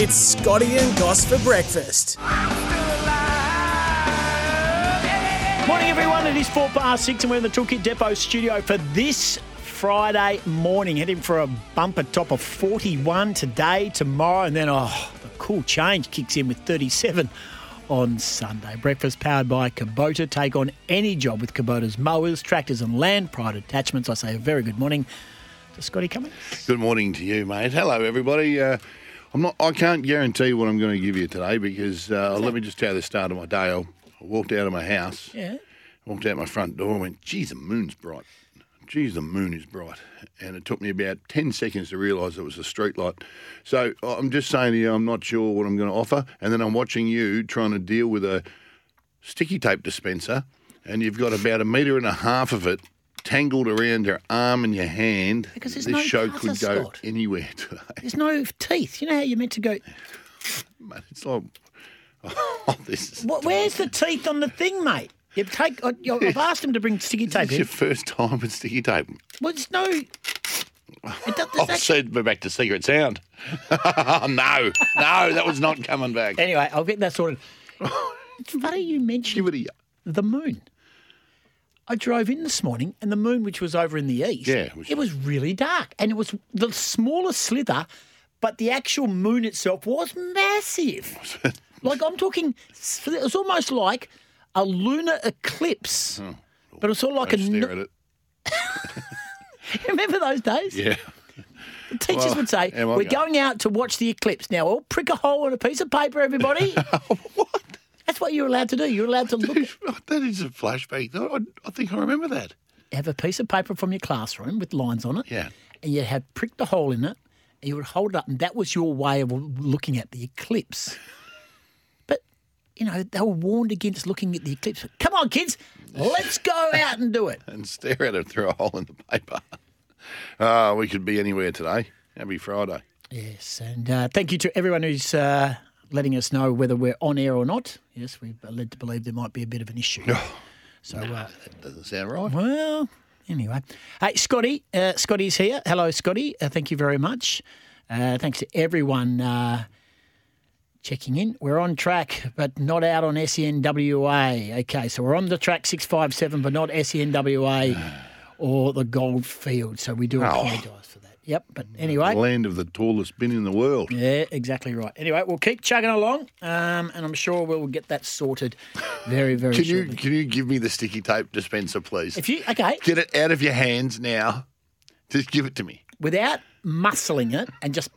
It's Scotty and Goss for breakfast. Morning, everyone. It is four past six, and we're in the Toolkit Depot studio for this Friday morning. Heading for a bumper top of 41 today, tomorrow, and then, oh, the cool change kicks in with 37 on Sunday. Breakfast powered by Kubota. Take on any job with Kubota's mowers, tractors, and land pride attachments. I say a very good morning to Scotty Cummings. Good morning to you, mate. Hello, everybody. Uh, I'm not. I can't guarantee what I'm going to give you today because uh, let me just tell you the start of my day. I walked out of my house, Yeah. walked out my front door, and went, "Geez, the moon's bright. Geez, the moon is bright." And it took me about ten seconds to realise it was a street light. So I'm just saying to you, I'm not sure what I'm going to offer, and then I'm watching you trying to deal with a sticky tape dispenser, and you've got about a metre and a half of it. Tangled around your arm and your hand. Because there's this no show could go Scott. anywhere today. There's no teeth. You know how you're meant to go. Mate, it's like, oh, this is, What, where's the teeth on the thing, mate? Uh, you take. I- I've asked him to bring sticky this tape is your in. first time with sticky tape. Well, there's no. It does, there's I actually- said we're back to secret sound. no, no, that was not coming back. Anyway, I'll get that sorted. It's funny you mentioned Give it a the moon. I drove in this morning, and the moon, which was over in the east, Yeah, it was really dark, and it was the smallest slither, but the actual moon itself was massive. like I'm talking, it was almost like a lunar eclipse, hmm. but it's sort of like a. Stare n- it. Remember those days? Yeah. The teachers Well, would say, "We're go- going out to watch the eclipse." Now, all prick a hole in a piece of paper, everybody. what? That's what you're allowed to do. You're allowed to look at That is a flashback. I, I think I remember that. have a piece of paper from your classroom with lines on it. Yeah. And you had pricked a hole in it, and you would hold it up, and that was your way of looking at the eclipse. But, you know, they were warned against looking at the eclipse. Come on, kids, let's go out and do it. And stare at it through a hole in the paper. Ah, we could be anywhere today. Happy Friday. Yes, and uh, thank you to everyone who's uh, letting us know whether we're on air or not. Yes, we're led to believe there might be a bit of an issue. So, uh, That doesn't sound right. Well, anyway. Hey, Scotty. Uh, Scotty's here. Hello, Scotty. Uh, thank you very much. Uh, thanks to everyone uh, checking in. We're on track, but not out on SENWA. Okay, so we're on the track 657, but not SENWA or the Gold Field. So we do apologise for that. Yep, but anyway. The Land of the tallest bin in the world. Yeah, exactly right. Anyway, we'll keep chugging along, um, and I'm sure we'll get that sorted very, very soon. Can you can you give me the sticky tape dispenser, please? If you okay, Get it out of your hands now. Just give it to me. without muscling it and just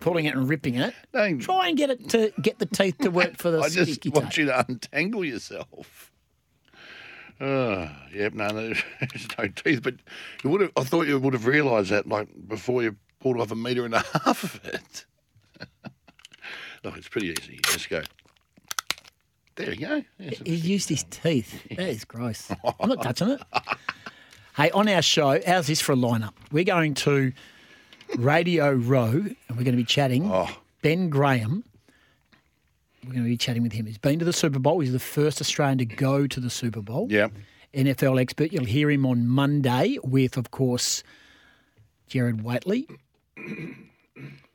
pulling it and ripping it, No. try and get it to get the teeth to work for the sticky tape. I just want tape. you to untangle yourself. Uh, yep, no, no, there's no teeth. But you would have. I thought you would have realised that, like before you pulled off a metre and a half of it. Look, it's pretty easy. Just go. There you go. There's He used his teeth. That is gross. I'm not touching it. Hey, on our show, how's this for a lineup? We're going to Radio Row and we're going to be chatting. Oh. Ben Graham. We're going to be chatting with him. He's been to the Super Bowl. He's the first Australian to go to the Super Bowl. Yeah. NFL expert. You'll hear him on Monday with, of course, Jared Waitley.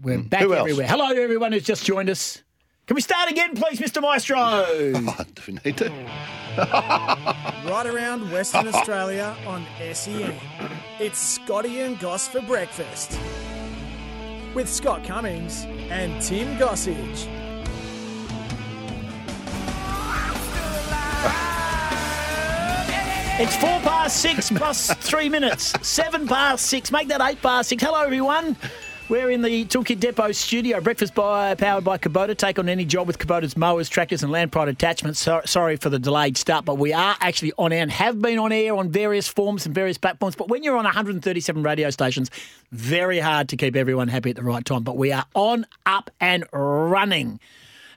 We're hmm. back Who else? everywhere. Hello to everyone who's just joined us. Can we start again, please, Mr. Maestro? Oh, do we need to? Right around Western Australia on SEN. It's Scotty and Goss for breakfast. With Scott Cummings and Tim Gossage. It's four past six plus three minutes. Seven past six. Make that eight past six. Hello, everyone. We're in the Toolkit Depot studio. Breakfast by powered by Kubota. Take on any job with Kubota's mowers, tractors, and land pride attachments. So, sorry for the delayed start, but we are actually on air and have been on air on various forms and various platforms. But when you're on 137 radio stations, very hard to keep everyone happy at the right time. But we are on, up, and running.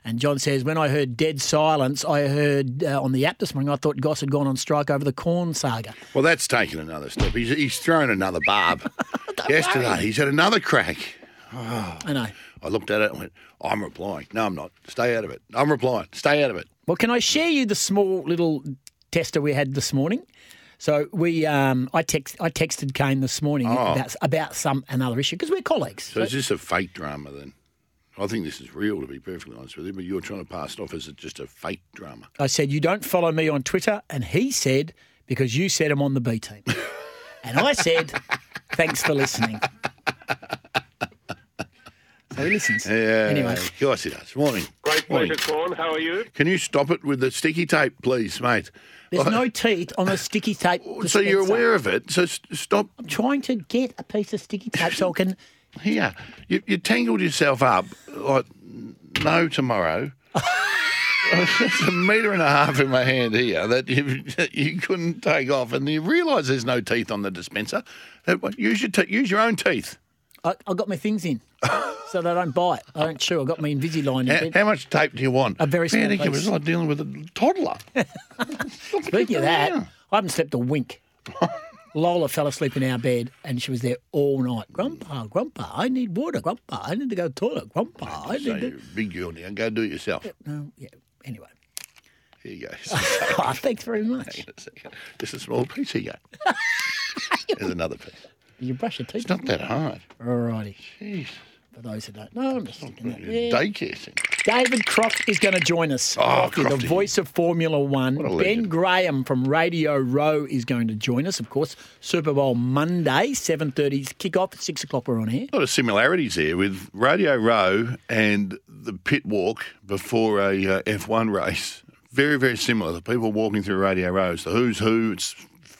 And John says, when I heard dead silence, I heard uh, on the app this morning, I thought Goss had gone on strike over the corn saga. Well, that's taken another step. He's, he's thrown another barb. Yesterday, he's had another crack. I know. I looked at it and went, I'm replying. No, I'm not. Stay out of it. I'm replying. Stay out of it. Well, can I share you the small little tester we had this morning? So we, um, I text, I texted Kane this morning Oh. about about some another issue because we're colleagues. So is this a fake drama then? I think this is real, to be perfectly honest with you, but you're trying to pass it off as just a fake drama. I said, You don't follow me on Twitter. And he said, Because you said I'm on the B team. and I said, Thanks for listening. So he listens. Yeah. Anyway, Of course he does. Morning. Great Morning. pleasure, Corn. How are you? Can you stop it with the sticky tape, please, mate? there's no teeth on the sticky tape. So you're aware of it. So s- stop I'm trying to get a piece of sticky tape so I can. Here. You, you tangled yourself up like no tomorrow. It's a metre and a half in my hand here that you, that you couldn't take off, and you realise there's no teeth on the dispenser. Uh, Use your te- use your own teeth. I, I got my things in so they don't bite. I don't chew. I got my Invisalign How, in. how much tape do you want? A very small Man, It was piece. like dealing with a toddler. Speaking of that, I haven't slept a wink. Lola fell asleep in our bed and she was there all night. Grandpa, Grandpa, I need water. Grandpa, I need to go to the toilet. Grandpa, I So need you're to. big girl now. Go do it yourself. No, yeah. Anyway, Here you go. oh, thanks very much. A. Just a small piece. Here you go. There's another piece. You brush your teeth. It's not that hard. Alrighty. Jeez. For those who don't know, I'm just thinking that. Yeah. Daycare centre. David Croft is going to join us. Oh, Crofty, the voice of Formula One. Ben. Graham from Radio Row is going to join us. Of course, Super Bowl Monday, 7.30's kickoff. At 6 o'clock we're on here. A lot of similarities there with Radio Row and the pit walk before a uh, F1 race. Very, very similar. The people walking through Radio Row. It's the who's who. It's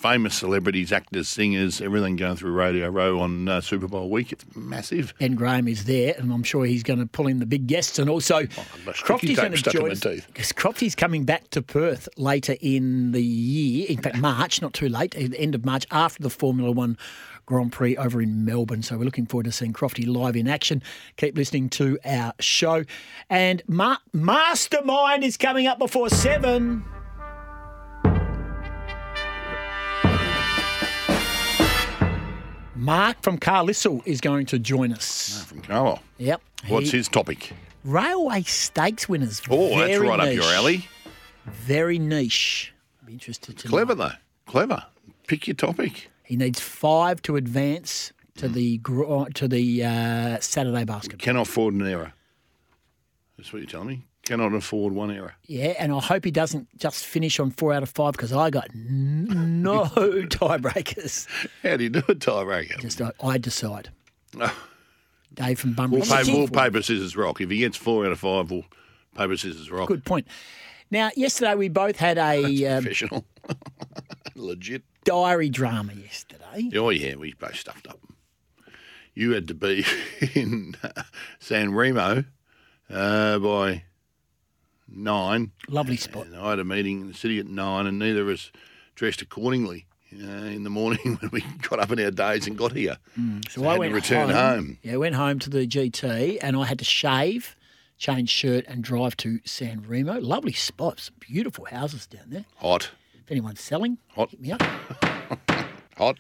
famous celebrities, actors, singers, everything going through Radio Row on uh, Super Bowl week. It's massive. Ben Graham is there, and I'm sure he's going to pull in the big guests. And also, sticky Crofty's going to join my us teeth. because Crofty's coming back to Perth later in the year. In fact, March, not too late, end of March after the Formula One Grand Prix over in Melbourne. So we're looking forward to seeing Crofty live in action. Keep listening to our show, and Ma- Mastermind is coming up before seven. Mark from Carlisle is going to join us. From Carlisle. Yep. What's He- his topic? Railway stakes winners. Oh, that's Very right up niche. your alley. Very niche. Be interested to Clever, know. though. Clever. Pick your topic. He needs five to advance to the gr- to the uh, Saturday basketball. Cannot afford an error. That's what you're telling me. Cannot afford one error. Yeah, and I hope he doesn't just finish on four out of five because I got n- no tiebreakers. How do you do a tiebreaker? Just I, I decide. Dave from Bunbury. We'll, pay, we'll paper, scissors, rock. If he gets four out of five, we'll paper, scissors, rock. Good point. Now, yesterday we both had a uh, Professional. Legit. diary drama yesterday. Oh, yeah, we both stuffed up. You had to be in uh, San Remo uh, by nine. Lovely spot. And I had a meeting in the city at nine, and neither of us dressed accordingly uh, in the morning when we got up in our days and got here. So, had I to went return home. Yeah, went home to the GT, and I had to shave, change shirt, and drive to San Remo. Lovely spot, some beautiful houses down there. Hot, If anyone's selling, Hot. hit me up. hot.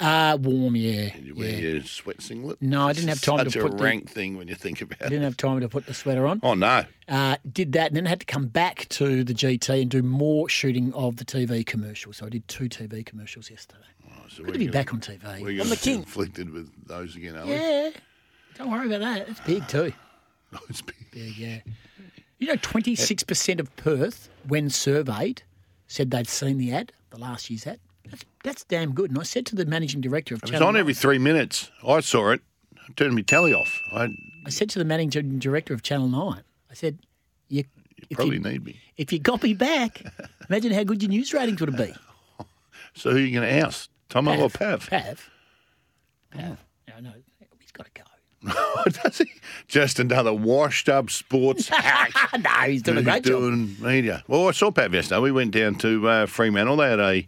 Uh, warm, yeah. Did you wear yeah. your sweat singlet? No, I didn't have time Such to a put the- rank thing when you think about it. I didn't have time to put the sweater on. Oh no! Uh, did that, and then I had to come back to the GT and do more shooting of the TV commercials. So I did two TV commercials yesterday. So Good to be back on TV. We're I'm the king. conflicted with those again, are we? Yeah. Don't worry about that. It's big too. Oh, it's big. Big, yeah. You know, 26% of Perth, when surveyed, said they'd seen the ad, the last year's ad. That's, that's damn good. And I said to the managing director of It was Channel on 9, every three minutes. I saw it. I turned my telly off. I I said to the managing director of Channel 9, I said, you, if, probably you, need me. if you got me back, imagine how good your news ratings would have been. So who are you going to oust? Tomo or Pav? Pav. Pav. No, no, he's got to go. Does he? Just another washed up sports hack. no, he's doing a great job. doing media. Well, I saw Pav yesterday. We went down to uh, Fremantle. They had a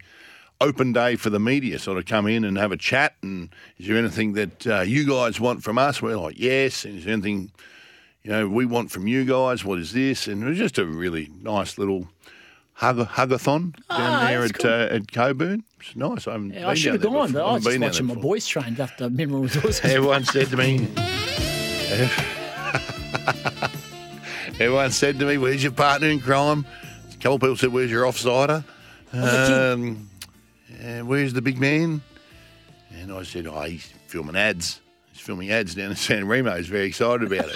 open day for the media, sort of come in and have a chat. And is there anything that uh, you guys want from us? We're like, yes. And is there anything you know we want from you guys? What is this? And it was just a really nice little hug hugathon down Ah, there at cool. uh, at Cockburn. It's nice. I, Yeah, been I should have gone, but before. I was just watching my boys train after Mineral Resources. Everyone said to me, everyone said to me, "Where's your partner in crime?" A couple of people said, "Where's your offsider?" Um, and where's the big man? And I said, "Oh, he's filming ads. He's filming ads down in San Remo. He's very excited about it."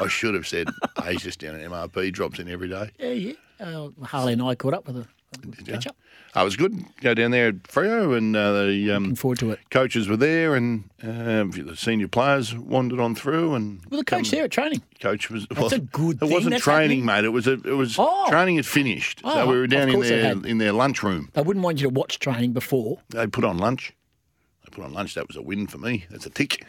I should have said, oh, "He's just down at MRP. Drops in every day." Yeah, yeah. Uh, Harley and I caught up with a Did catch up. Oh, it was good. Go down there at Freo, and uh, the um, Looking forward to it. coaches were there, and uh, the senior players wandered on through, and Well, the coach there at training. coach was. That's a good It thing. wasn't That's training, mate. It was a. It was Oh. training had finished, Oh, so we were down of in course it their had. in their lunchroom. They wouldn't want you to watch training before. They put on lunch. They put on lunch. That was a win for me. That's a tick.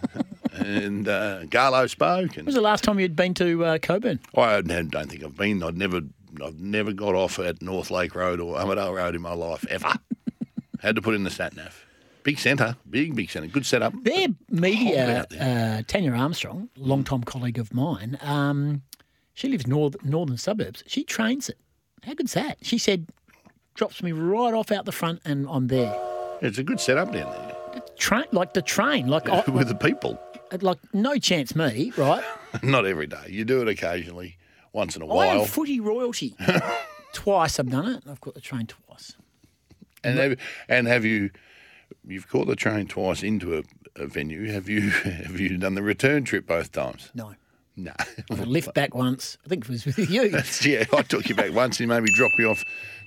and uh, Garlo spoke, When was the last time you'd been to uh, Cockburn? I don't don't think I've been. I'd never. I've never got off at North Lake Road or Armadale Road in my life ever. Had to put in the sat nav. Big centre, big big centre, good setup. Their media, uh, Tanya Armstrong, long-time colleague of mine, um, she lives north, northern suburbs. She trains it. How good's that? She said, drops me right off out the front and I'm there. It's a good setup down there Train like the train, like I, with the people. like no chance me, right? Not every day. You do it occasionally, once in a while. I am footy royalty. twice I've done it. I've caught the train twice. And have, and have you you've caught the train twice into a, a venue? Have you have you done the return trip both times? No. No. I lift back once. I think it was with you. yeah, I took you back once. You made me drop you off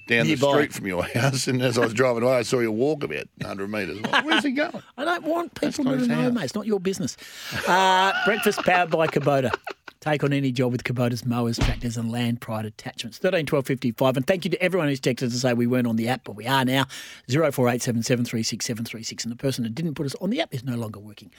down Nearby. the street from your house, and as I was driving away, I saw you walk about 100 metres. Like, Where's he going? I don't want people to know, house. mate. It's not your business. Uh, breakfast powered by Kubota. Take on any job with Kubota's mowers, tractors, and land pride attachments. 13 12 55. And thank you to everyone who's texted to say we weren't on the app, but we are now. 0487 736 736. And the person that didn't put us on the app is no longer working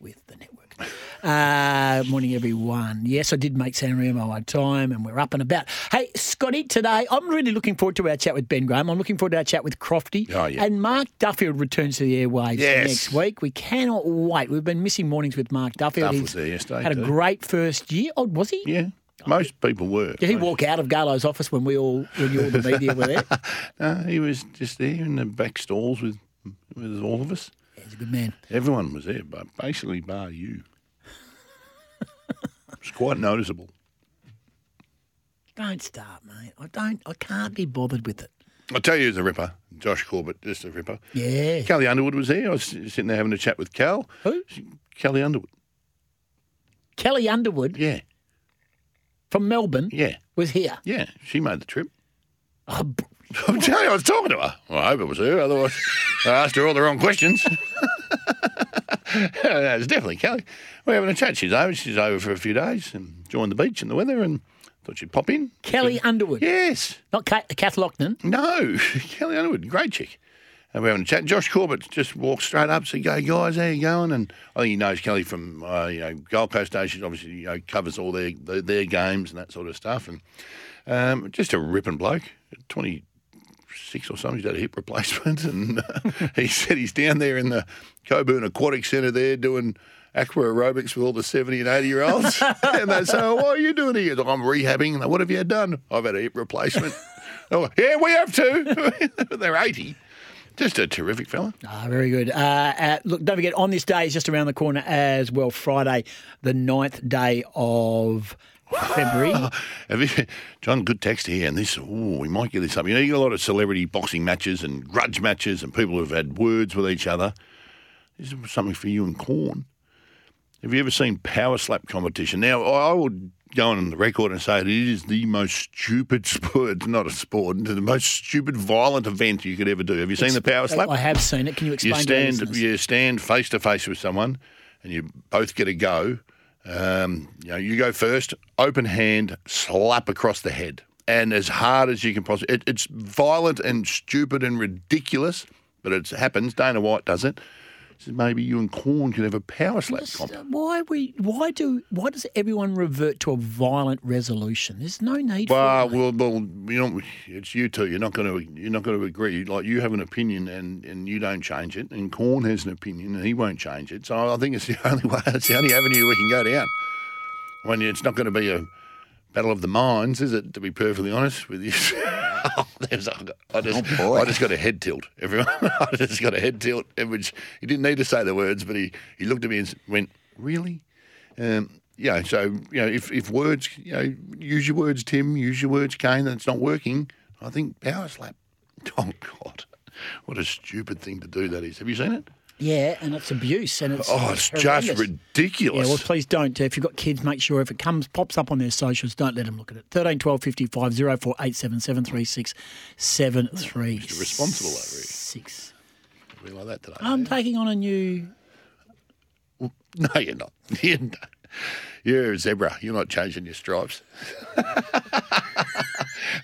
with the network. Uh, morning, everyone. Yes, I did make San Remo on time, and we're up and about. Hey, Scotty, today I'm really looking forward to our chat with Ben Graham. I'm looking forward to our chat with Crofty. Oh, yeah. And Mark Duffield returns to the airwaves Yes. next week. We cannot wait. We've been missing mornings with Mark Duffield. Duff was there yesterday Had a great first year. Oh, was he? Yeah, most people were. Did he walk out of Garlo's office when we all, when you all the media were there? No, he was just there in the back stalls with with all of us. He's a good man. Everyone was there, but basically bar you. It's quite noticeable. Don't start, mate. I don't. I can't be bothered with it. I'll tell you, he's a ripper. Josh Corbett, just a ripper. Yeah. Kelly Underwood was there. I was sitting there having a chat with Cal. Who? Kelly Underwood. Kelly Underwood Yeah, from Melbourne yeah, was here. yeah. She made the trip. Oh, I'm telling you, I was talking to her. Well, I hope it was her. Otherwise, I asked her all the wrong questions. no, it's definitely Kelly. We're having a chat. She's over. She's over for a few days and enjoying the beach and the weather and thought she'd pop in. Kelly Underwood. Yes. Not Kath, Kath Loughnan. No. Kelly Underwood. Great chick. And we're having a chat. Josh Corbett just walked straight up, said, "Go guys, how you going?" And I think he knows Kelly from uh, you know Gold Coast Station. Obviously, you know covers all their their, their games and that sort of stuff. And um, just a ripping bloke. Twenty six or something. He's had a hip replacement, and uh, he said he's down there in the Cockburn Aquatic Centre there doing aqua aerobics with all the seventy and eighty year olds. and they say, oh, "What are you doing here?" I'm rehabbing. What have you done? I've had a hip replacement. oh, yeah, we have too. They're eighty. Just a terrific fella. Ah, very good. Uh, uh, look, don't forget, on this day is just around the corner as well, Friday, the 9th day of February. Have you, John, good text here, and this, oh, we might get this up. You know, you got a lot of celebrity boxing matches and grudge matches and people who've had words with each other. This is something for you and Corn. Have you ever seen power slap competition? Now, I would go on the record and say it is the most stupid sport, it's not a sport, it's the most stupid, violent event you could ever do. Have you seen the power slap? I have seen it. Can you explain stand you stand face to face with someone and you both get a go. Um, you know, you go first, open hand, slap across the head, and as hard as you can possibly. It, it's violent and stupid and ridiculous, but it happens. Dana White does it. Says maybe you and Corn could have a power slap comp. uh, Why we? Why do? Why does everyone revert to a violent resolution? There's no need Well, for it. well, well, you know, it's you two. You're not going to, you're not going to agree. Like you have an opinion, and, and you don't change it. And Corn has an opinion, and he won't change it. So I think it's the only way. It's the only avenue we can go down. When it's not going to be a battle of the minds, is it? To be perfectly honest with you, oh, there's, I just, I just got a head tilt. Everyone, I just got a head tilt. Which he didn't need to say the words, but he, he looked at me and went, "Really?" Um, yeah, so you know, if, if words, you know, use your words, Tim. Use your words, Kane. And it's not working. I think power slap. Oh God, what a stupid thing to do that is. Have you seen it? Yeah, and it's abuse, and it's Oh, it's just ridiculous. Yeah, well, please don't. If you've got kids, make sure if it comes pops up on their socials, don't let them look at it. 13 12 55 0487 736 73 Mr. Responsible over here. 6. Something like that today. I'm taking on a new. no, you're not. You're, not. you're a zebra. You're not changing your stripes.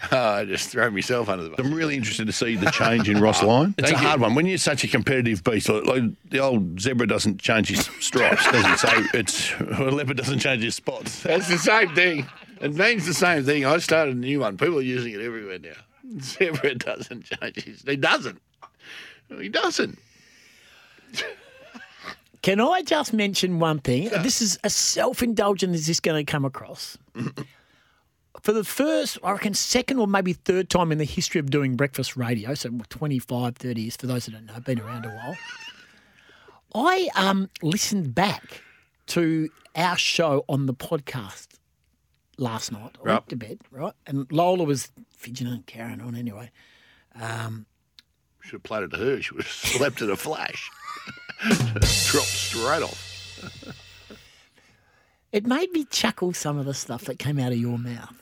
I ah, just throw myself under the bus. I'm really interested to see the change in Ross ah, Lyon. It's a hard one. When you're such a competitive beast, like, like the old zebra doesn't change his stripes, does it? So it's a leopard doesn't change his spots. That's the same thing. It means the same thing. I started a new one. People are using it everywhere now. Zebra doesn't change his. He doesn't. He doesn't. Can I just mention one thing? This is as self indulgent as this going to come across. For the first, I reckon, second or maybe third time in the history of doing breakfast radio, so 25, 30 years, for those that don't know, I've been around a while, I um, listened back to our show on the podcast last night. I Right. went to bed, right? And Lola was fidgeting and carrying on anyway. Should have played it to her. She would have slept in a flash. Dropped straight off. It made me chuckle some of the stuff that came out of your mouth.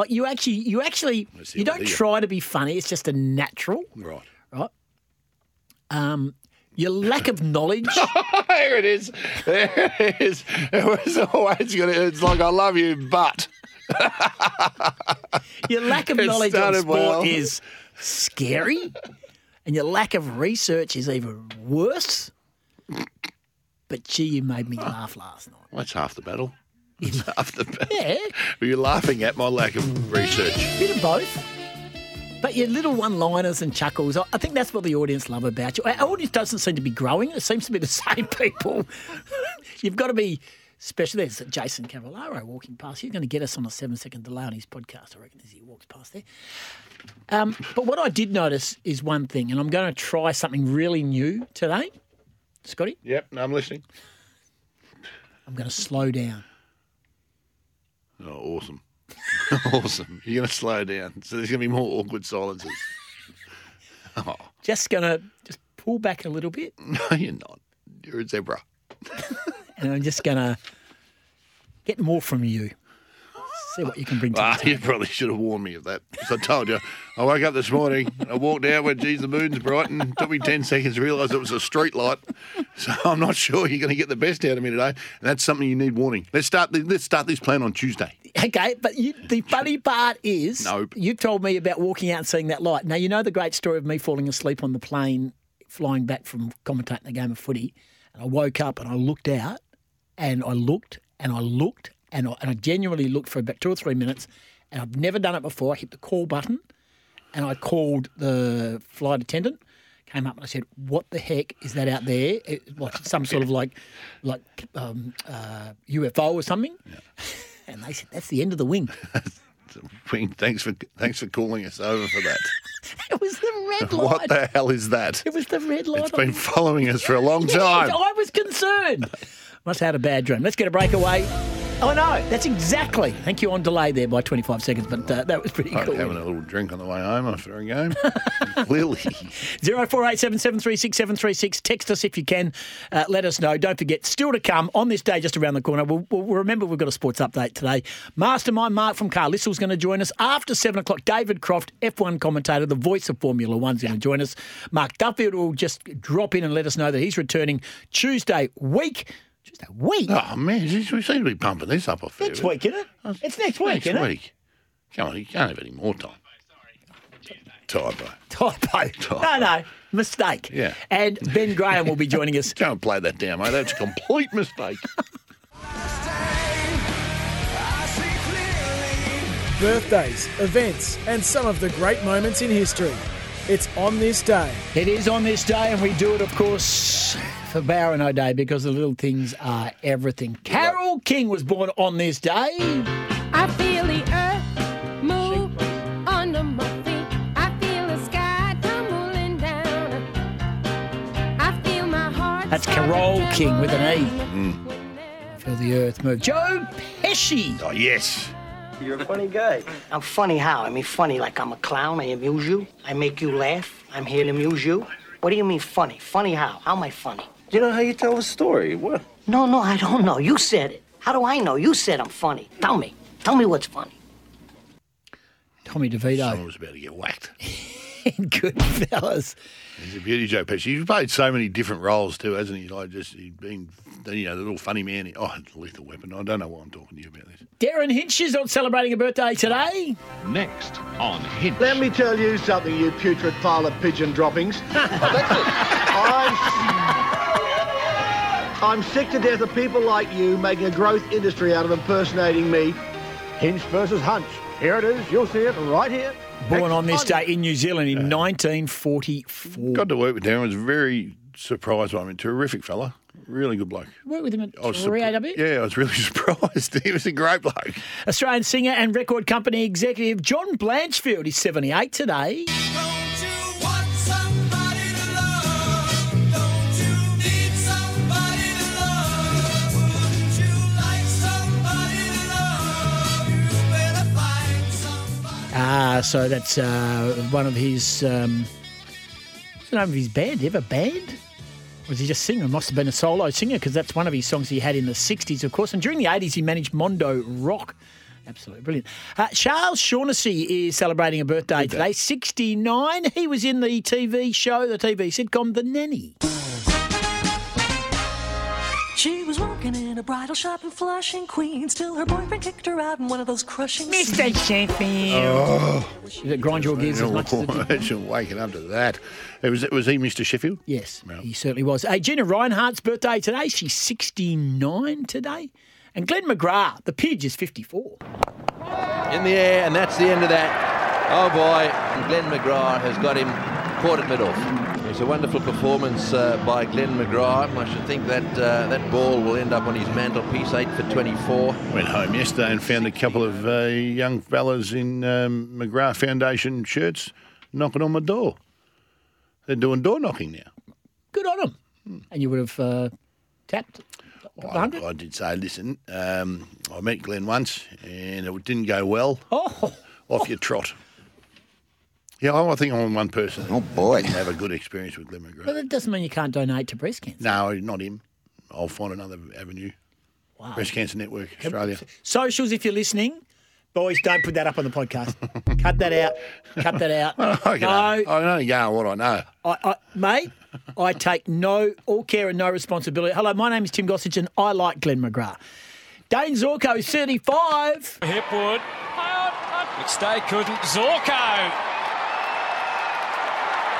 Like you actually, you actually, you don't try to be funny. It's just a natural, Right. right? Um, your lack of knowledge. there it is. There it is. It was always going to, it's like, I love you, but. your lack of It knowledge on sport well. is scary, and your lack of research is even worse. But gee, you made me laugh last night. That's half the battle. Half the. Yeah, Were you laughing at my lack of research? bit of both. But your little one-liners and chuckles, I I think that's what the audience love about you. Our audience doesn't seem to be growing; it seems to be the same people. You've got to be special. There's Jason Cavallaro walking past. He's going to get us on a seven-second delay on his podcast, I reckon, as he walks past there. Um, but what I did notice is one thing, and I'm going to try something really new today, Scotty. Yep, no, I'm listening. I'm going to slow down. Oh, awesome. awesome. You're going to slow down. So there's going to be more awkward silences. Oh, Just going to just pull back a little bit, no, you're not. You're a zebra. and I'm just going to get more from you. See what you can bring to the Ah, you probably should have warned me of that. 'Cause I told you, I woke up this morning, I walked out, went, geez, the moon's bright, and it took me 10 seconds to realise it was a street light. So I'm not sure you're going to get the best out of me today. And that's something you need warning. Let's start, the, let's start this plan on Tuesday. Okay, but you, the funny part is, Nope. you told me about walking out and seeing that light. Now you know the great story of me falling asleep on the plane, flying back from commentating a game of footy, and I woke up and I looked out, and I looked and I looked and I, and I genuinely looked for about two or three minutes, and I've never done it before. I hit the call button, and I called the flight attendant. Came up and I said, "What the heck is that out there? It, what, some sort of like, like um, uh, UFO or something?" And they said, "That's the end of the wing." Wing, Thanks for, thanks for calling us over for that. It was the red light. What the hell is that? It was the red light. It's been following us for a long time. I was concerned. Must have had a bad dream. Let's get a breakaway. I know. That's exactly. Thank you on delay there by 25 seconds, but uh, that was pretty Like cool. having a little drink on the way home after a game. Clearly. Zero four eight seven seven three six seven three six. Text us if you can. Uh, let us know. Don't forget, still to come on this day, just around the corner. We'll, we'll remember we've got a sports update today. Mastermind Mark from Carlisle is going to join us after seven o'clock. David Croft, F1 commentator, the voice of Formula One, is going to join us. Mark Duffield will just drop in and let us know that he's returning Tuesday week. Tuesday week. Oh, man, geez, we seem to be pumping this up a fair Next bit. week, isn't it? It's next week, Next isn't it? week. Come on, you can't have any more time. Typo. Typo. No, no, mistake. Yeah. And Ben Graham will be joining us. Don't play that down, mate. That's a complete mistake. Birthdays, events, and some of the great moments in history. It's on this day. It is on this day, and we do it, of course, for Barrow Day because the little things are everything. Carole King was born on this day. I feel the earth move under my feet. I feel the sky tumbling down. I feel my heart. That's start to Carole tremble King with an E. when hmm. there- Feel the earth move. Joe Pesci. oh, yes. You're a funny guy. I'm funny how? I mean, funny like I'm a clown. I amuse you. I make you laugh. I'm here to amuse you. What do you mean funny? Funny how? How am I funny? You know how you tell a story? What? No, no, I don't know. You said it. How do I know? You said I'm funny. Tell me. Tell me what's funny. Tommy Someone DeVito. was about to get whacked. Goodfellas. He's a beauty, Joe Pesci. He's played so many different roles too, hasn't he? Like just he's been, you know, the little funny man. Oh, lethal weapon. I don't know why I'm talking to you about this. Derryn Hinch is on celebrating a birthday today. Next on Hinch. Let me tell you something, you putrid pile of pigeon droppings. Oh, I'm, I'm sick to death of people like you making a growth industry out of impersonating me. Hinch versus Hunch. Here it is. You'll see it right here. Born on this day in New Zealand in 1944. Got to work with Derryn. Was very surprised by him. Terrific fella. Really good bloke. Worked with him at I was surpri- 3AW. Yeah, I was really surprised. he was a great bloke. Australian singer and record company executive John Blanchfield is 78 today. Ah, so that's uh, one of his. Um, what's the name of his band? Ever band? Was he just singer? Must have been a solo singer because that's one of his songs he had in the 60s, of course. And during the 80s, he managed Mondo Rock. Absolutely brilliant. Uh, Charles Shaughnessy is celebrating a birthday today, 69. He was in the TV show, the TV sitcom The Nanny. She was working in a bridal shop in Flushing, Queens, till her boyfriend kicked her out in one of those crushing Mr. Sheffield. Oh. Does it grind your gears as much as it did? Imagine waking up to that. It was, was he Mr. Sheffield? Yes, he certainly was. Hey, Gina Rinehart's birthday today. She's 69 today. And Glenn McGrath, the Pidge, is 54. In the air, and that's the end of that. Oh boy, Glenn McGrath has got him caught at mid-off. It's a wonderful performance uh, by Glenn McGrath. I should think that uh, that ball will end up on his mantelpiece, 8 for 24. Went home yesterday and found a couple of uh, young fellas in um, McGrath Foundation shirts knocking on my door. They're doing door knocking now. Good on him. And you would have uh, tapped I, I did say, listen, um, I met Glenn once and it didn't go well. Oh, Off your trot. Yeah, I think I'm one person. Oh, boy. Didn't have a good experience with Glenn McGrath. but that doesn't mean you can't donate to breast cancer. No, not him. I'll find another avenue. Wow. Breast Cancer Network, Australia. Socials, if you're listening, boys, don't put that up on the podcast. Cut that out. Cut that out. I can, no, I only go on what I know. I, I, mate, I take no all care and no responsibility. Hello, my name is Tim Gossage, and I like Glenn McGrath. Dayne Zorko is 35. Hipwood. McStay couldn't. Zorko.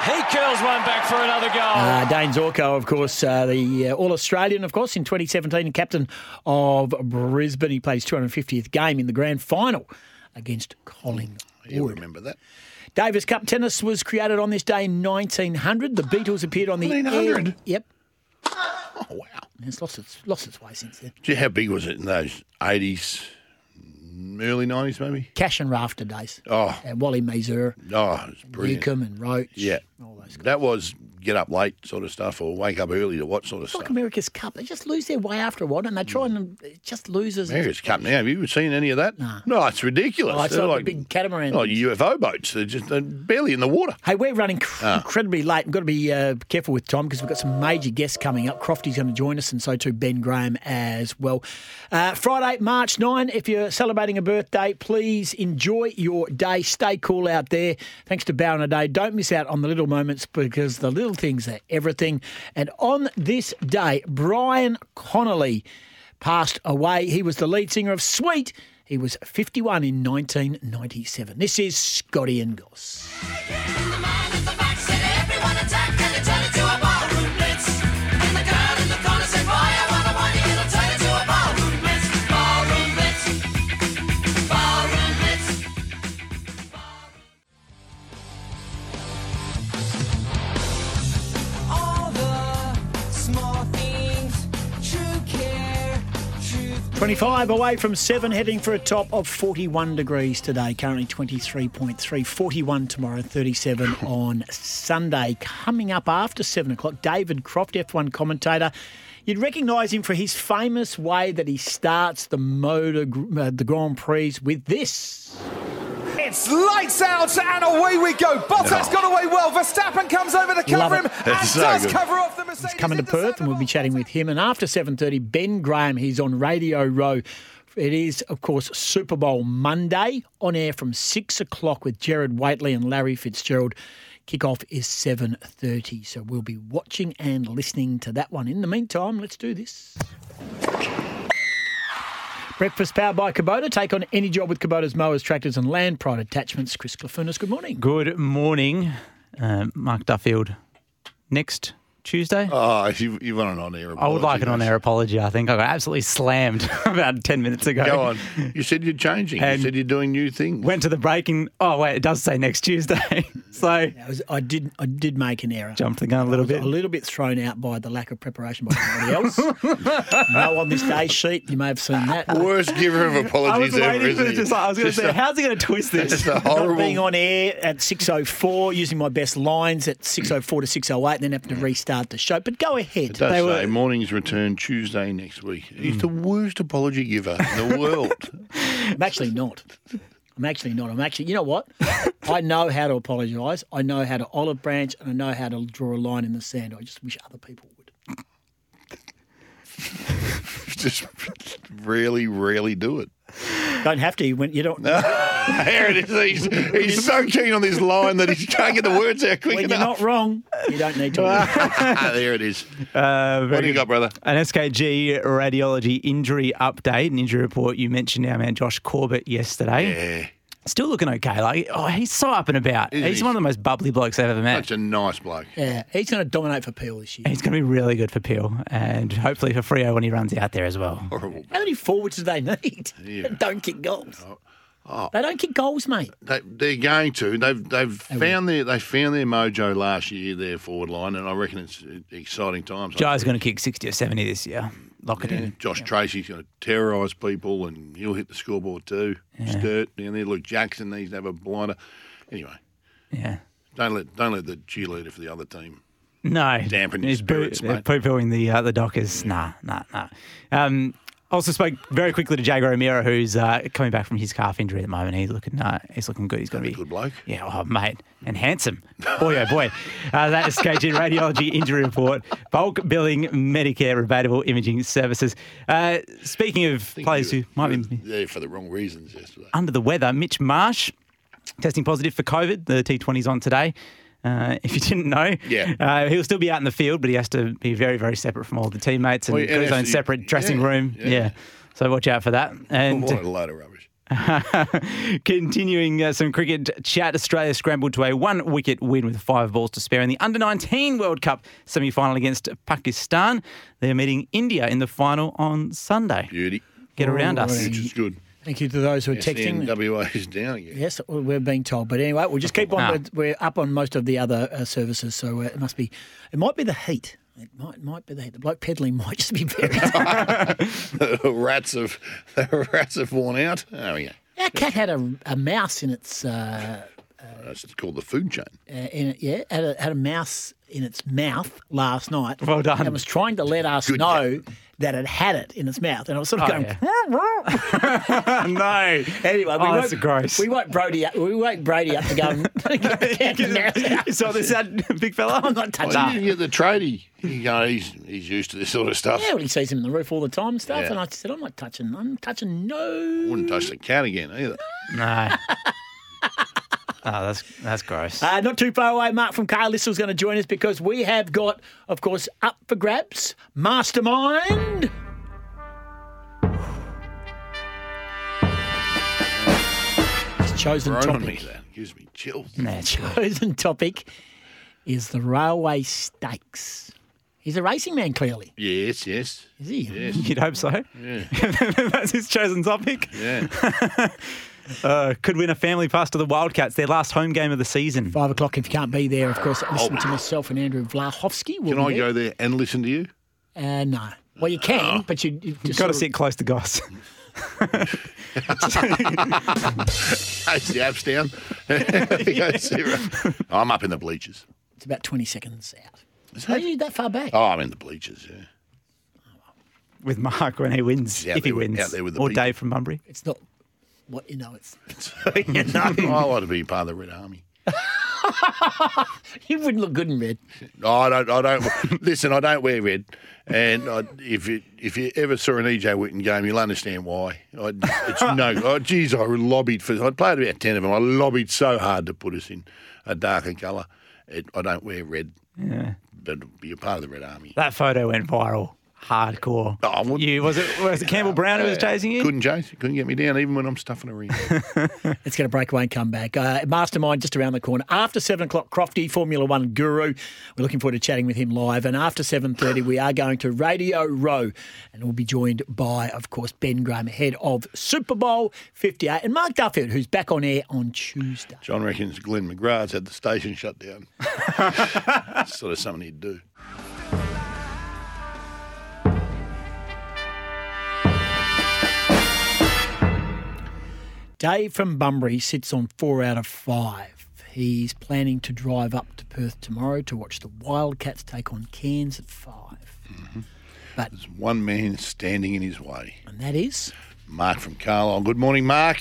He curls one back for another goal. Uh, Dayne Zorko, of course, uh, the uh, All Australian, of course, in 2017, captain of Brisbane. He played his 250th game in the grand final against Collingwood. You remember that? Davis Cup tennis was created on this day in 1900. The Beatles appeared on the 1900? air- Yep. Oh, wow. It's lost its, lost its way since then. Gee, how big was it in those 80s, early 90s maybe? Cash and rafter days. Oh, And Wally Masur, oh it was brilliant. Newcombe and Roche. Yeah. All those guys. That was get up late sort of stuff or wake up early to watch sort of It's like stuff. America's Cup. They just lose their way after a while, and they try and it just loses. America's Cup now. Have you ever seen any of that? No, it's ridiculous. Oh, it's They're like the big catamaran Like. UFO boats. They're just they're barely in the water. Hey, we're running cr- Ah. incredibly late. We've got to be uh, careful with time because we've got some major guests coming up. Crofty's going to join us, and so too Ben Graham as well. Uh, Friday, March 9. If you're celebrating a birthday, please enjoy your day. Stay cool out there. Thanks to Bowen a Day. Don't miss out on the little moments because the little things are everything. And on this day, Brian Connolly passed away. He was the lead singer of Sweet. He was 51 in 1997. This is Scotty and Goss. 25 away from 7, heading for a top of 41 degrees today. Currently 23.3, 41 tomorrow, 37 on Sunday. Coming up after 7 o'clock, David Croft, F1 commentator. You'd recognise him for his famous way that he starts the motor, uh, the Grand Prix with this. It's lights out and away we go. Bottas got away well. Verstappen comes over to cover him and It's so does good. cover off the Mercedes. He's coming to Perth, and we'll be chatting with him. And after 7.30, Ben Graham, he's on Radio Row. It is, of course, Super Bowl Monday, on air from 6 o'clock with Jared Waitley and Larry Fitzgerald. Kickoff is 7.30, so we'll be watching and listening to that one. In the meantime, let's do this. Breakfast powered by Kubota. Take on any job with Kubota's mowers, tractors and land pride attachments. Chris Clafunas, good morning. Good morning, uh, Mark Duffield. Next Tuesday? Oh, you, you want an on-air I would like an on air apology. I think I got absolutely slammed about 10 minutes ago. Go on. You said you're changing. And you said you're doing new things. Went to the break and, oh, wait, it does say next Tuesday. so I, was, I did I did make an error. jumped the gun a little I was bit. A little bit thrown out by the lack of preparation by somebody else. no on this day sheet. You may have seen that. Worst giver of I was apologies ever, waiting for it. Just like, I was going to say, a- how's he going to twist this? Just a Not being on air at 6.04, using my best lines at 6.04 to 6.08, and then having to restart the show. But go ahead. It does say mornings return Tuesday next week. He's the worst apology giver in the world. I'm actually not. I'm actually not. I'm actually, you know what? I know how to apologise. I know how to olive branch, and I know how to draw a line in the sand. I just wish other people would. Just really, really do it. Don't have to. When you don't. There it is. He's, he's so keen on this line that he can't get the words out quick when you're not wrong, you don't need to. there it is. Uh, What do you got, brother? An SKG radiology injury update, an injury report. You mentioned our man Josh Corbett yesterday. Yeah. Still looking okay. Like, oh, he's so up and about. Isn't he's he? one of the most bubbly blokes I've ever met. Such a nice bloke. Yeah, he's going to dominate for Peel this year. He's going to be really good for Peel and hopefully for Freo when he runs out there as well. Horrible. How many forwards do they need? Yeah. don't kick goals. Oh. They don't kick goals, mate. They, they're going to. They've they've found their they found their mojo last year. Their forward line, and I reckon it's exciting times. Joe's going to kick 60 or 70 this year. Lock it in. Josh Treacy's going to terrorise people, and he'll hit the scoreboard too. Sturt down there. Luke Jackson needs to have a blinder. Anyway, Yeah. don't let don't let the cheerleader for the other team No. dampen your He's spirits, mate. Poo pooing the, uh, the Dockers. Nah, nah, nah. Um, also spoke very quickly to Jaeger O'Meara, who's uh, coming back from his calf injury at the moment. He's looking, uh, he's looking good. He's going to be a good bloke. Yeah, oh mate, and handsome. Boy, oh boy. Uh, that is KG Radiology Injury Report. Bulk billing, Medicare, rebatable imaging services. Uh, speaking of players who might be there for the wrong reasons yesterday. under the weather, Mitch Marsh testing positive for COVID. The T20's on today. Uh, if you didn't know, Yeah. uh, he'll still be out in the field, but he has to be very, very separate from all the teammates and Well, got his own separate dressing yeah, room. yeah. Yeah. So watch out for that. And what a load of rubbish. Continuing uh, some cricket chat, Australia scrambled to a one wicket win with five balls to spare in the under 19 World Cup semi final against Pakistan. They're meeting India in the final on Sunday. Beauty. Get around us. Which is good. Thank you to those who are texting. WA is down again. Yes, we're being told. But anyway, we'll just keep on. Ah. We're, we're up on most of the other uh, services, so uh, it must be. It might be the heat. It might might be the heat. The bloke peddling might just be very. the rats have the rats have worn out. Oh yeah, Our cat had a, a mouse in its. Uh, that's called the food chain. uh, in it, yeah, had a, had a mouse in its mouth last night. Well done. And it was trying to let us know that it had it in its mouth. And I was sort of Oh, going, yeah. no. Anyway, we Oh, won't, that's gross. We won't Brody up. We won't Brady up to go and count the mouse out. You saw this out, big fella? I'm not touching Well, you get the tradie. You go, he's, he's used to this sort of stuff. Yeah, well, he sees him in the roof all the time and stuff. Yeah. And I said, I'm not touching. I'm touching no. Wouldn't touch the cat again either. No. Oh, that's that's gross. Uh, not too far away, Mark from Carlisle is going to join us because we have got, of course, up for grabs, Mastermind. His chosen Thrown on topic. me, that gives me chills. Nah, chosen topic is the railway stakes. He's a racing man, clearly. Yes, yes. Is he? Yes. You'd hope so. Yeah. that's his chosen topic. Yeah. Uh, could win a family pass to the Wildcats, their last home game of the season. Five o'clock. If you can't be there, of course, listen to myself and Andrew Vlahovsky. We'll Can be I go there and listen to you? Uh, no. Well, you can, but you, you You've got to of- sit close to Goss. Takes the apps down. He. I'm up in the bleachers. It's about 20 seconds out. Are you that far back? Oh, I'm in the bleachers, yeah. with Mark when he wins, if he there wins. out with or people. Dave from Bunbury. It's not what you know. It's you know, oh, I want to be part of the Red Army. you wouldn't look good in red. No, I don't. I don't. listen, I don't wear red, and I, if you if you ever saw an EJ Whitten game, you'll understand why. I, it's no. Oh, geez, I lobbied for. I played about ten of them. I lobbied so hard to put us in a darker colour. It, I don't wear red, Yeah. but you're part of the Red Army. That photo went viral. Hardcore. Oh, you was it was it Campbell Brown who was chasing you? Couldn't chase. Couldn't get me down, even when I'm stuffing a ring. It's going to break away and come back. Uh, Mastermind just around the corner. After 7 o'clock, Crofty, Formula One guru. We're looking forward to chatting with him live. And after 7.30, we are going to Radio Row. And we'll be joined by, of course, Ben Graham, head of Super Bowl 58. And Mark Duffield, who's back on air on Tuesday. John reckons Glenn McGrath's had the station shut down. sort of something he'd do. Dave from Bunbury sits on four out of five. He's planning to drive up to Perth tomorrow to watch the Wildcats take on Cairns at 5 But There's one man standing in his way. and that is Mark from Carlisle. Good morning, Mark.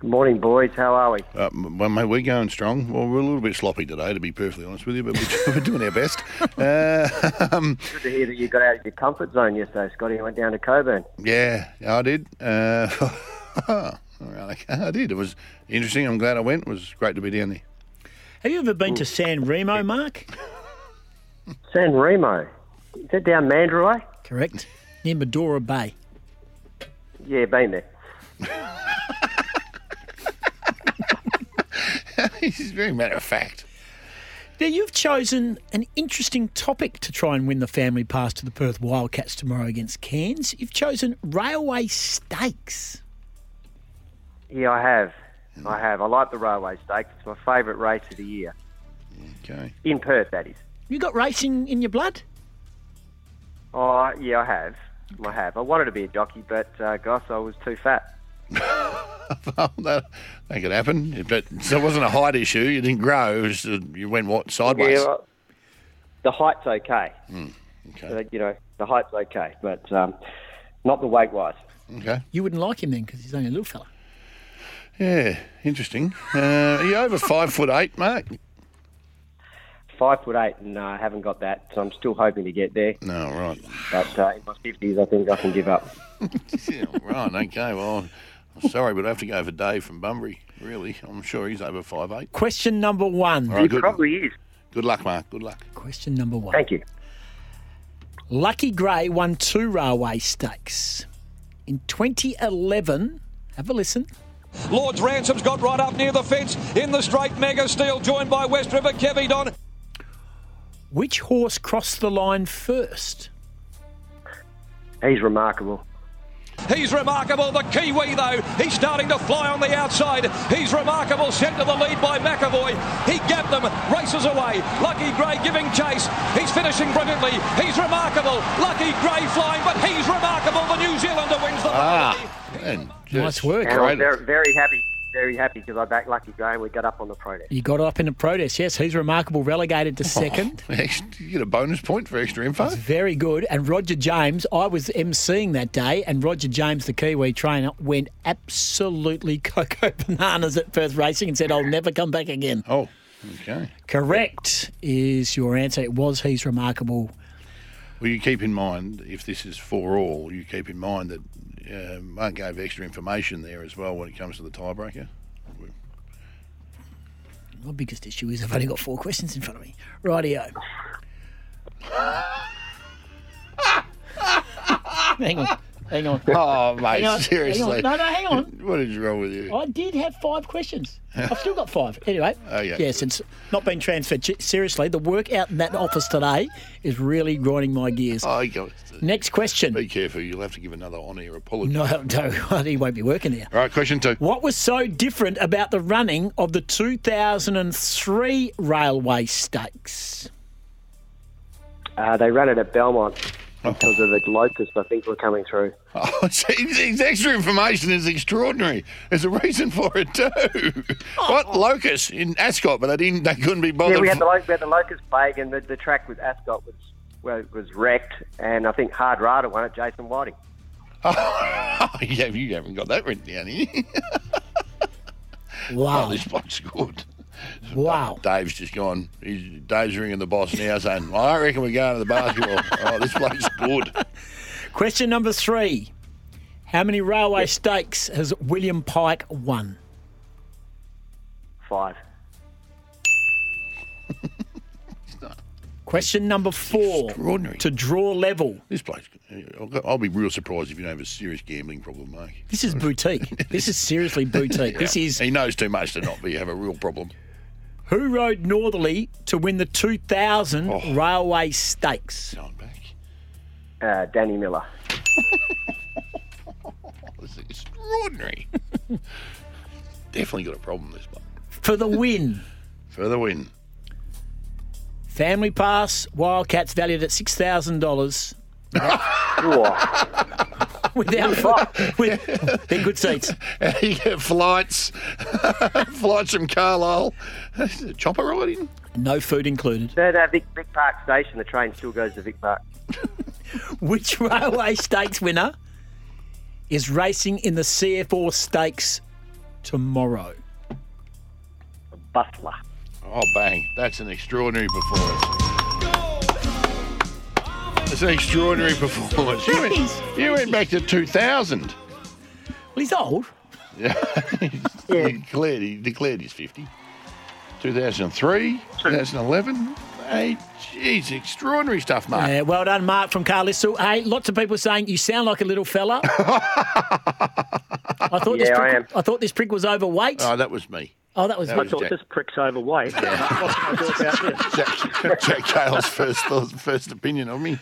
Good morning, boys. How are we? Uh, well, mate, we're going strong. Well, we're a little bit sloppy today, to be perfectly honest with you, but we're, we're doing our best. Uh, um, Good to hear that you got out of your comfort zone yesterday, Scotty. You went down to Cockburn. yeah, I did. Uh, all right, okay, I did. It was interesting. I'm glad I went. It was great to be down there. Have you ever been to San Remo, Mark? San Remo. Is that down Mandurah? Correct. Near Madora Bay. Yeah, been there. He's very matter of fact. Now, you've chosen an interesting topic to try and win the family pass to the Perth Wildcats tomorrow against Cairns. You've chosen railway stakes. Yeah, I have. I have. I like the Railway Stakes. It's my favourite race of the year. Okay. In Perth, that is. You got racing in your blood? Oh, yeah, I have. I have. I wanted to be a jockey, but, uh, gosh, I was too fat. well, that, that could happen. But so it wasn't a height issue. You didn't grow. It was, uh, you went what sideways. Yeah, well, the height's okay. Hmm, okay. So, you know, the height's okay, but um, not the weight-wise. Okay. You wouldn't like him then because he's only a little fella. Yeah, interesting. Uh, are you over five foot eight, Mark? Five foot eight, and uh, I haven't got that, so I'm still hoping to get there. No, right. But uh, in my fifties, I think I can give up. Yeah, right. Okay. Well, I'm sorry, but I have to go for Dave from Bunbury. Really, I'm sure he's over five eight. Question number one. All right, good. probably is. Good luck, Mark. Good luck. Question number one. Thank you. Lucky Gray won two railway stakes. In 2011, have a listen. Lord's Ransom's got right up near the fence in the straight mega steel, joined by West River Kevy Don. Which horse crossed the line first? He's remarkable. He's remarkable. The Kiwi, though, he's starting to fly on the outside. He's remarkable. Sent to the lead by McAvoy. He gapped them, races away. Lucky Gray giving chase. He's finishing brilliantly. He's remarkable. Lucky Gray flying, but he's remarkable. The New Zealander wins the Ah, and Nice just work. And I'm very, very happy, very happy because I backed Lucky Gray and we got up on the protest. You got up in the protest, yes. He's remarkable, relegated to oh, second. you get a bonus point for extra info. It's very good. And Roger James, I was emceeing that day, and Roger James, the Kiwi trainer, went absolutely cocoa bananas at Perth Racing and said, I'll never come back again. Oh, okay. Correct is your answer. It was he's remarkable. Well, you keep in mind, if this is for all, you keep in mind that uh, Mark gave extra information there as well when it comes to the tiebreaker. My biggest issue is I've only got four questions in front of me. Rightio. hang on. Hang on. Oh, mate, Hang on, seriously. hang on. No, no, hang on. What is wrong with you? I did have five questions. I've still got five. Anyway, Oh, yeah. yes, it's not being transferred. Seriously, the work out in that office today is really grinding my gears. Oh, you go. Next question. Be careful. You'll have to give another on-air apology. No, no, he won't be working here. All right, question two. What was so different about the running of the 2003 Railway Stakes? Uh, they ran it at Belmont because of the locusts, I think, were coming through. Oh, see, his extra information is extraordinary. There's a reason for it too. What locusts in Ascot, but they didn't. They couldn't be bothered. Yeah, we had the, lo- we had the locust plague, and the, the track with Ascot was well, was wrecked, and I think Hard Rada won it, Jason Whiting. Oh, yeah, you haven't got that written down here. Wow. Oh, this bloke's good. Wow. Dave's just gone. He's, Dave's ringing the boss now saying, well, I reckon we're going to the basketball. oh, this bloke's good. Question number three. How many railway stakes has William Pike won? Five. Question number four. To draw level. This bloke's I'll, I'll be real surprised if you don't have a serious gambling problem, Mark. This is boutique. this is seriously boutique. This is He knows too much to not be have a real problem. Who rode Northerly to win the 2000 Oh. Railway Stakes? Uh, Danny Miller. This is extraordinary. Definitely got a problem, this bloke. For the win. For the win. Family pass, Wildcats valued at six thousand dollars. Without with they're good seats. you get flights, flights from Carlisle. Chopper riding. No food included. At uh, Vic, Vic Park Station, the train still goes to Vic Park. Which railway stakes winner is racing in the CF Orr Stakes tomorrow? Bustler. Oh, bang. That's an extraordinary performance. It's an extraordinary performance. You went, you went back to 2000. Well, he's old. Yeah. he, declared, he declared he's 50. 2003, 2011. Hey, geez, extraordinary stuff, Mark. Yeah, well done, Mark from Carlisle. Hey, lots of people saying you sound like a little fella. I thought this Yeah, I prick, am. I thought this prick was overweight. Oh, that was me. Oh, that was That me. was Jack. This prick's overweight. what can I do about this? Jack, Jack Cale's first, first opinion of me.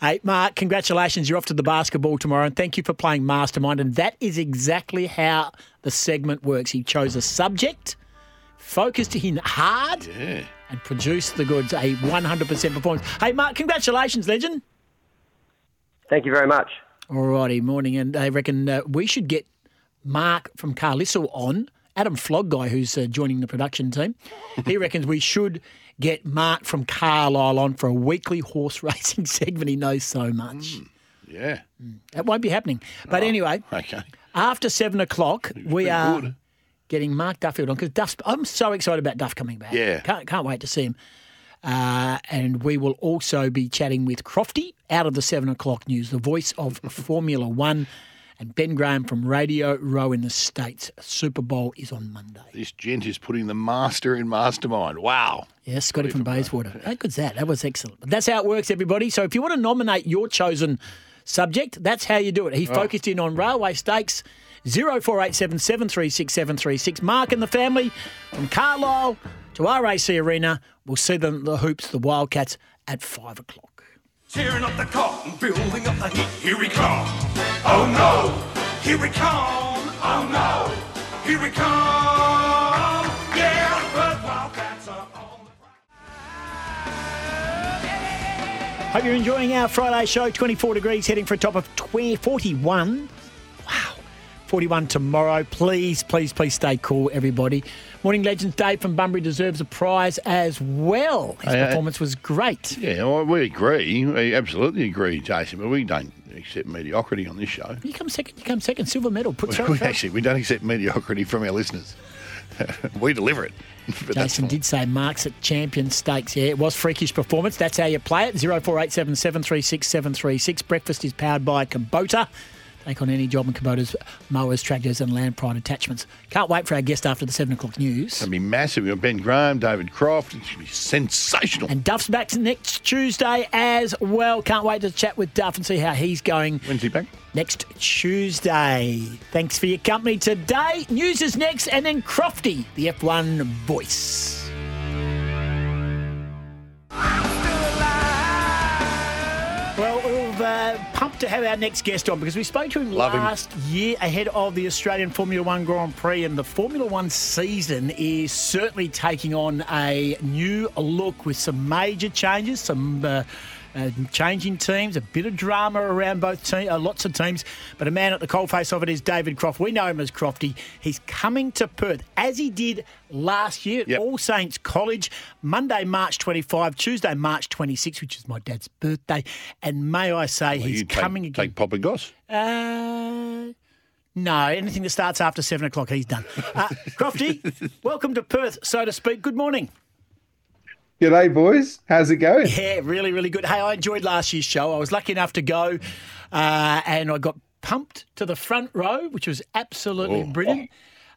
Hey, Mark, congratulations. You're off to the basketball tomorrow, and thank you for playing Mastermind. And that is exactly how the segment works. He chose a subject, focused in hard, Yeah. and produced the goods. A 100% performance. Hey, Mark, congratulations, legend. Thank you very much. All righty, morning. And I reckon uh, we should get Mark from Carlisle on, Adam Flog guy, who's uh, joining the production team. He reckons we should get Mark from Carlisle on for a weekly horse racing segment. He knows so much. Yeah. That won't be happening. But anyway, Okay. after seven o'clock, we are good. getting Mark Duffield on because Duff's. I'm so excited about Duff coming back. Yeah. can't can't wait to see him. Uh, and we will also be chatting with Crofty out of the seven o'clock news, the voice of Formula One, and Ben Graham from Radio Row in the States. Super Bowl is on Monday. This gent is putting the master in mastermind. Wow. Yes, Scotty from Bayswater. How good's that? That was excellent. But that's how it works, everybody. So if you want to nominate your chosen subject, that's how you do it. He Oh. focused in on railway stakes. 0487 736 736. Mark and the family from Carlisle to RAC Arena. We'll see them, the Hoops, the Wildcats, at 5 o'clock. Tearing up the cotton, building up the heat. Here we come. Oh no. Here we come. Oh no. Here we come. Yeah, the Perth Wildcats are on. Hope you're enjoying our Friday show. 24 degrees, heading for a top of 20, 41. Wow. 41 tomorrow. Please, please, please stay cool, everybody. Morning Legends Dave from Bunbury deserves a prize as well. His hey. performance was great. Yeah, well, we agree. We absolutely agree, Jason, but we don't accept mediocrity on this show. You come second, you come second, silver medal. Put We, we actually we don't accept mediocrity from our listeners. we deliver it. Jason did say marks at champion stakes. Yeah, it was freakish performance. That's how you play it. 0487 736 736. Breakfast is powered by Kubota. Take on any job in Kubota's mowers, tractors, and land pride attachments. Can't wait for our guest after the 7 o'clock news. It'll be massive. We've got Ben Graham, David Croft. It's going to be sensational. And Duff's back next Tuesday as well. Can't wait to chat with Duff and see how he's going. When's he back? Next Tuesday. Thanks for your company today. News is next, and then Crofty, the F1 voice. Uh, pumped to have our next guest on because we spoke to him Love him. last year ahead of the Australian Formula One Grand Prix, and the Formula One season is certainly taking on a new look with some major changes, some. Uh, uh, changing teams, a bit of drama around both teams, uh, lots of teams, but a man at the coalface of it is David Croft. We know him as Crofty. He's coming to Perth as he did last year at All Saints College, Monday, March 25, Tuesday, March 26, which is my dad's birthday. And may I say, Well, he's you take- coming again. Take Papa Goss. Uh, no, anything that starts after seven o'clock, he's done. Uh, Crofty, welcome to Perth, so to speak. Good morning. G'day, boys. How's it going? Yeah, really, really good. Hey, I enjoyed last year's show. I was lucky enough to go, uh, and I got pumped to the front row, which was absolutely Oh. brilliant.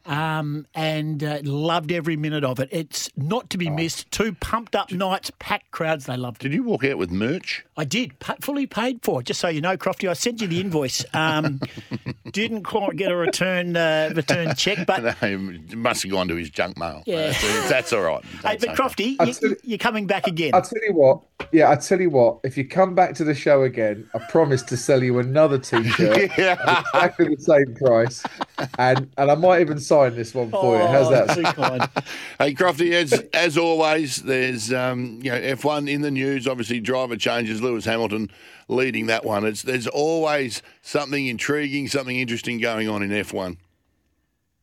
Um, and uh, loved every minute of it. It's not to be missed. Two pumped up nights, packed crowds. They loved it. Did you walk out with merch? I did, pa- fully paid for. Just so you know, Crofty, I sent you the invoice. Um, didn't quite get a return uh, return check, but no, it must have gone to his junk mail. Yeah. That's, that's all right. hey, That's but okay. Crofty, you, you're coming back again. I'll tell you what. Yeah, I tell you what. If you come back to the show again, I promise to sell you another T-shirt Yeah. at exactly the same price, and and I might even sign this one for you. How's that? Hey, Crofty, as as always, there's um, you know F1 in the news. Obviously, driver changes. Lewis Hamilton leading that one. It's there's always something intriguing, something interesting going on in F1.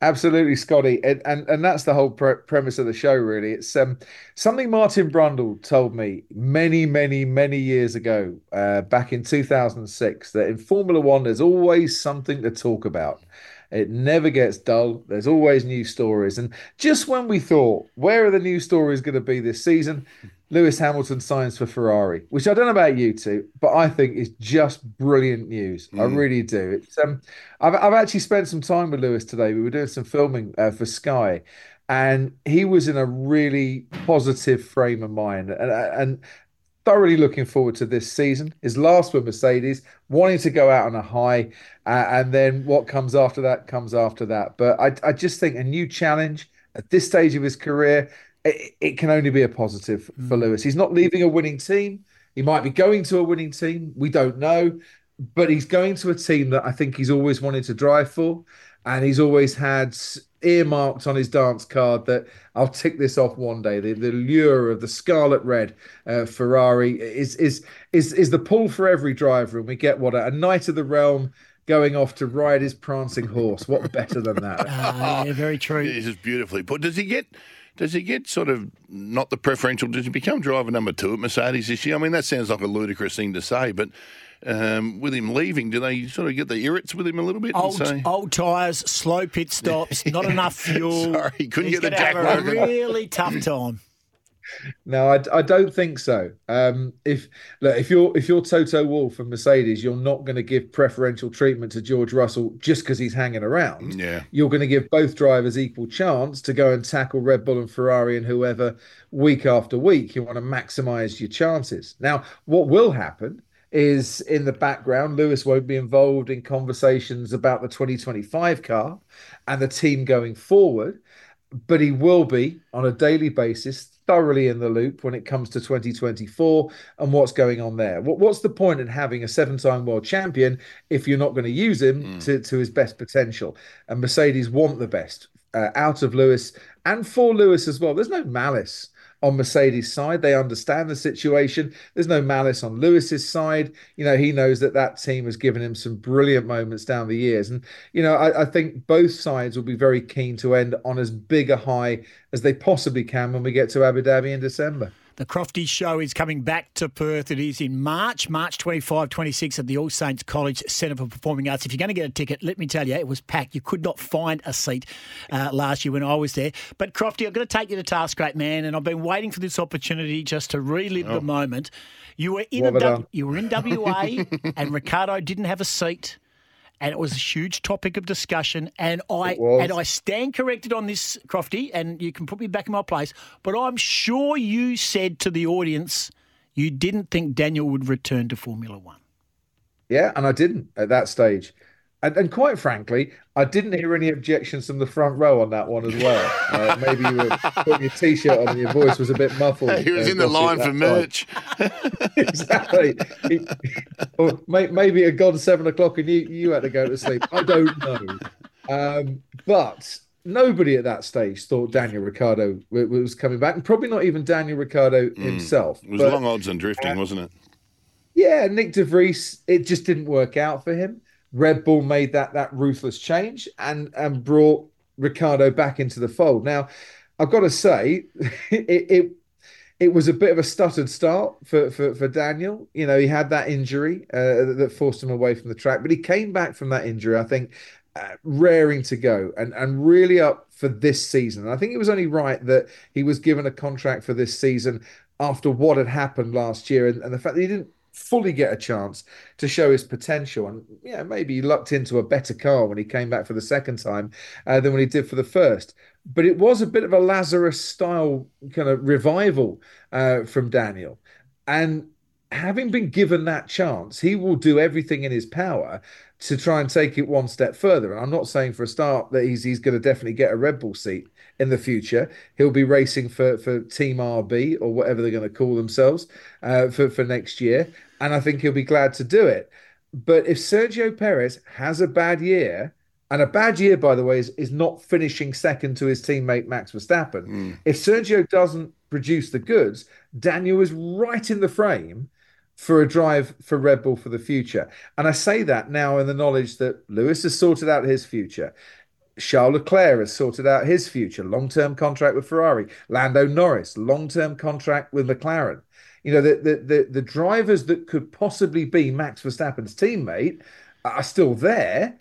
Absolutely, Scotty, and and, and that's the whole pre- premise of the show. Really, it's um, something Martin Brundle told me many, many, many years ago, uh, back in 2006, that in Formula One there's always something to talk about. It never gets dull. There's always new stories, and just when we thought, where are the new stories going to be this season? Lewis Hamilton signs for Ferrari, which I don't know about you two, but I think is just brilliant news. I Mm. really do. It's um, I've I've actually spent some time with Lewis today. We were doing some filming uh, for Sky, and he was in a really positive frame of mind, and and thoroughly looking forward to this season. His last with Mercedes, wanting to go out on a high, uh, and then what comes after that comes after that. But I I just think a new challenge at this stage of his career. It, it can only be a positive for Lewis. He's not leaving a winning team. He might be going to a winning team. We don't know. But he's going to a team that I think he's always wanted to drive for. And he's always had earmarked on his dance card that I'll tick this off one day. The, the lure of the scarlet red uh, Ferrari is, is, is, is the pull for every driver. And we get what a, a knight of the realm going off to ride his prancing horse. What better than that? yeah, very true. This is beautifully put. Does he get? Does he get sort of not the preferential? Does he become driver number two at Mercedes this year? I mean, that sounds like a ludicrous thing to say, but um, with him leaving, do they sort of get the irrits with him a little bit Old, say, old tyres, slow pit stops, not enough fuel. Sorry, couldn't He's get the jack have a really tough time. No, I, I don't think so. Um, if look, if you're if you're Toto Wolff from Mercedes, you're not going to give preferential treatment to George Russell just because he's hanging around. Yeah. You're going to give both drivers equal chance to go and tackle Red Bull and Ferrari and whoever week after week. You want to maximise your chances. Now, what will happen is in the background, Lewis won't be involved in conversations about the 2025 car and the team going forward but he will be on a daily basis thoroughly in the loop when it comes to 2024 and what's going on there. What, what's the point in having a seven-time world champion if you're not going to use him to, to his best potential? And Mercedes want the best uh, out of Lewis and for Lewis as well. There's no malice on Mercedes' side. They understand the situation. There's no malice on Lewis's side. You know, he knows that that team has given him some brilliant moments down the years. And, you know, I, I think both sides will be very keen to end on as big a high as they possibly can when we get to Abu Dhabi in December. The Crofty Show is coming back to Perth. It is in March, March 25, 26 at the All Saints College Centre for Performing Arts. If you're going to get a ticket, let me tell you, it was packed. You could not find a seat uh, last year when I was there. But Crofty, I'm going to take you to task, great man, and I've been waiting for this opportunity just to relive Oh. the moment. You were in What a have I W- done? you were in WA, and Ricciardo didn't have a seat. And it was a huge topic of discussion, and I and I stand corrected on this, Crofty, and you can put me back in my place. But I'm sure you said to the audience you didn't think Daniel would return to Formula One. Yeah, and I didn't at that stage. And, and quite frankly, I didn't hear any objections from the front row on that one as well. Uh, maybe you were putting your t-shirt on and your voice was a bit muffled. He was uh, in the line for merch. exactly. He- or may, maybe it had gone seven o'clock and you, you had to go to sleep. I don't know. Um, but nobody at that stage thought Daniel Ricciardo was coming back, and probably not even Daniel Ricciardo himself. Mm. It was But- long odds on drifting, wasn't it? yeah, Nyck de Vries, it just didn't work out for him. Red Bull made that that ruthless change and and brought Ricciardo back into the fold. Now, I've got to say, it it, it was a bit of a stuttered start for, for for Daniel. You know, he had that injury uh, that forced him away from the track, but he came back from that injury. I think. Uh, raring to go and and really up for this season. And I think it was only right that he was given a contract for this season after what had happened last year and, and the fact that he didn't fully get a chance to show his potential. And yeah, maybe he lucked into a better car when he came back for the second time uh, than when he did for the first. But it was a bit of a Lazarus style kind of revival uh, from Daniel. And having been given that chance, he will do everything in his power to try and take it one step further. And I'm not saying for a start that he's he's going to definitely get a Red Bull seat in the future. He'll be racing for for Team RB or whatever they're going to call themselves uh, for for next year, and I think he'll be glad to do it. But if Sergio Perez has a bad year, and a bad year, by the way, is, is not finishing second to his teammate Max Verstappen. If Sergio doesn't produce the goods, Daniel is right in the frame for a drive for Red Bull for the future. And I say that now in the knowledge that Lewis has sorted out his future. Charles Leclerc has sorted out his future, long term contract with Ferrari. Lando Norris, long term contract with McLaren. You know, the, the, the, the drivers that could possibly be Max Verstappen's teammate are still there,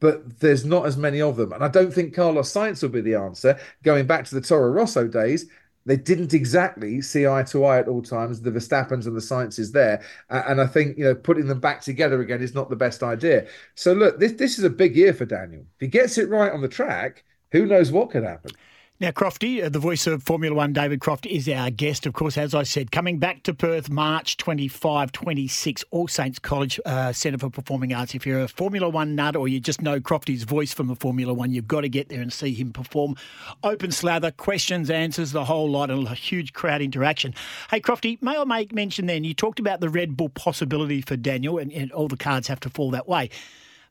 but there's not as many of them. And I don't think Carlos Sainz will be the answer. Going back to the Toro Rosso days, they didn't exactly see eye to eye at all times. The Verstappens and the Sainzes there, and I think you know putting them back together again is not the best idea. So look, this this is a big year for Daniel. If he gets it right on the track, who knows what could happen. Now, Crofty, uh, the voice of Formula One, David Croft, is our guest, of course, as I said, coming back to Perth March 25, 26, All Saints College uh, Centre for Performing Arts. If you're a Formula One nut or you just know Crofty's voice from the Formula One, you've got to get there and see him perform. Open slather, questions, answers, the whole lot, and a huge crowd interaction. Hey, Crofty, may I make mention then, you talked about the Red Bull possibility for Daniel, and, and all the cards have to fall that way.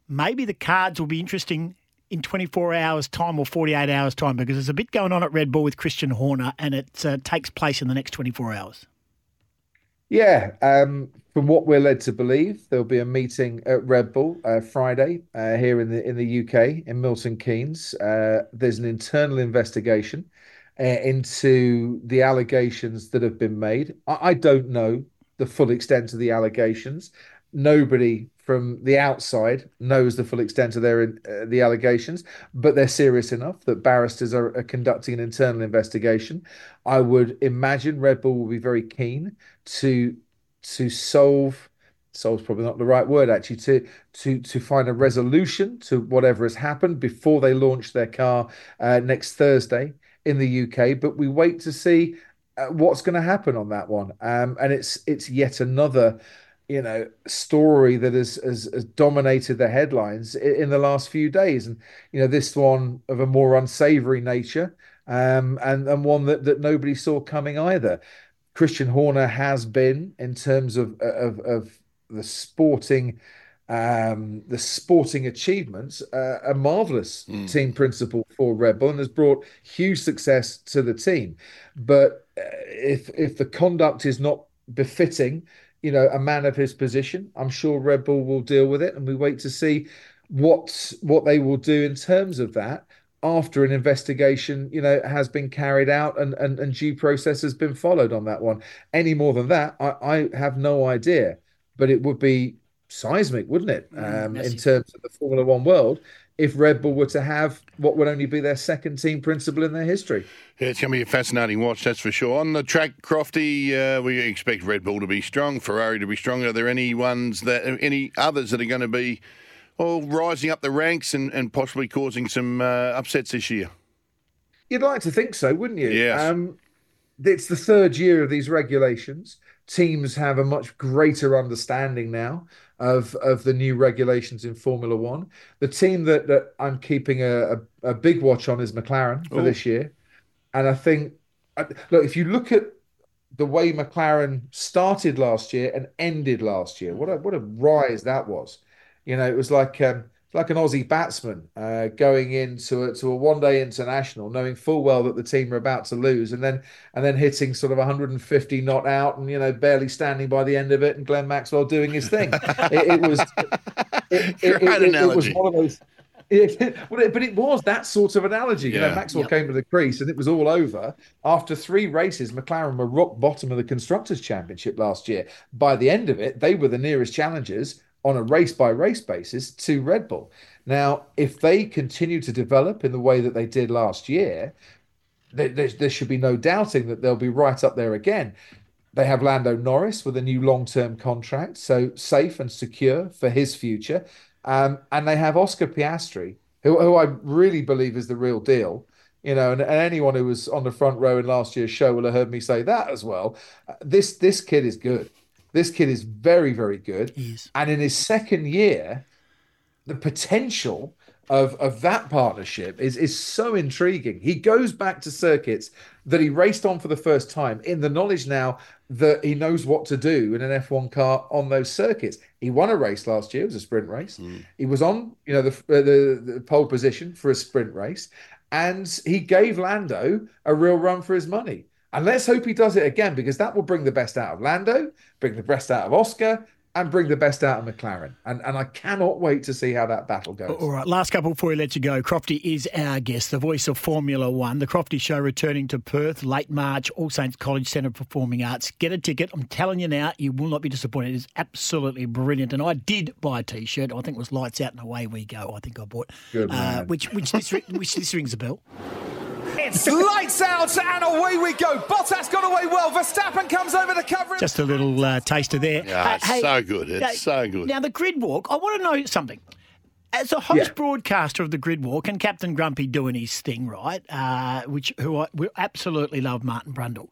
Maybe the cards will be interesting in 24 hours' time or 48 hours' time because there's a bit going on at Red Bull with Christian Horner and it uh, takes place in the next 24 hours. Yeah, um, from what we're led to believe, there'll be a meeting at Red Bull uh, Friday uh, here in the in the UK in Milton Keynes. Uh, there's an internal investigation uh, into the allegations that have been made. I, I don't know the full extent of the allegations. Nobody from the outside knows the full extent of their uh, the allegations, but they're serious enough that barristers are, are conducting an internal investigation. I would imagine Red Bull will be very keen to to solve solve's probably not the right word actually to to to find a resolution to whatever has happened before they launch their car uh, next Thursday in the UK. But we wait to see uh, what's going to happen on that one, um, and it's it's yet another you know story that has, has has dominated the headlines in the last few days. And you know this one of a more unsavory nature um and and one that that nobody saw coming either. Christian Horner has been in terms of of of the sporting um the sporting achievements uh, a marvelous team principal for Red Bull and has brought huge success to the team. But if if the conduct is not befitting, you know, a man of his position, I'm sure Red Bull will deal with it, and we wait to see what what they will do in terms of that after an investigation, you know, has been carried out and and, and due process has been followed on that one. Any more than that, I, I have no idea. But it would be seismic, wouldn't it, um, in terms of the Formula One world, if Red Bull were to have what would only be their second team principal in their history. Yeah, it's going to be a fascinating watch, that's for sure. On the track, Crofty, uh, we expect Red Bull to be strong, Ferrari to be strong. Are there any ones that, any others that are going to be, well, rising up the ranks and, and possibly causing some uh, upsets this year? You'd like to think so, wouldn't you? Yes. Um, it's the third year of these regulations. Teams have a much greater understanding now of of the new regulations in Formula One. The team that, that I'm keeping a, a, a big watch on is McLaren for Oh. this year, and I think look if you look at the way McLaren started last year and ended last year, what a what a rise that was. You know, it was like um, like an Aussie batsman uh, going into a, to a one day international, knowing full well that the team are about to lose, and then and then hitting sort of 150 not out, and you know barely standing by the end of it, and Glenn Maxwell doing his thing. it, it was it, it- Great it- it was one of those. It, well, it- but it was that sort of analogy. You know, Yeah. Maxwell came to the crease and it was all over. After three races, McLaren were rock bottom of the Constructors' Championship last year. By the end of it, they were the nearest challengers on a race by race basis to Red Bull. Now, if they continue to develop in the way that they did last year, there, there, should be no doubting that they'll be right up there again. They have Lando Norris with a new long term contract, so safe and secure for his future. Um, and they have Oscar Piastri, who, who I really believe is the real deal. You know, and, and anyone who was on the front row in last year's show will have heard me say that as well. Uh, This this kid is good. This kid is very, very good. And in his second year, the potential of of that partnership is is so intriguing. He goes back to circuits that he raced on for the first time in the knowledge now that he knows what to do in an F1 car on those circuits. He won a race last year, it was a sprint race. He was on, you know, the, uh, the the pole position for a sprint race and he gave Lando a real run for his money. And let's hope he does it again because that will bring the best out of Lando, bring the best out of Oscar, and bring the best out of McLaren. And and I cannot wait to see how that battle goes. All right, last couple before we let you go. Crofty is our guest, the voice of Formula One. The Crofty Show returning to Perth late March, All Saints College Centre of Performing Arts. Get a ticket. I'm telling you now, you will not be disappointed. It is absolutely brilliant. And I did buy a T-shirt. I think it was Lights Out and Away We Go. I think I bought. Good uh, which which this which this rings a bell. It's lights out and away we go. Bottas got away well. Verstappen comes over the cover. Just a little uh, taster there. Yeah, it's Uh, hey, so good. It's uh, so good. Now the grid walk. I want to know something. As a host broadcaster of the grid walk and Captain Grumpy doing his thing, right? Uh, which who I we absolutely love, Martin Brundle.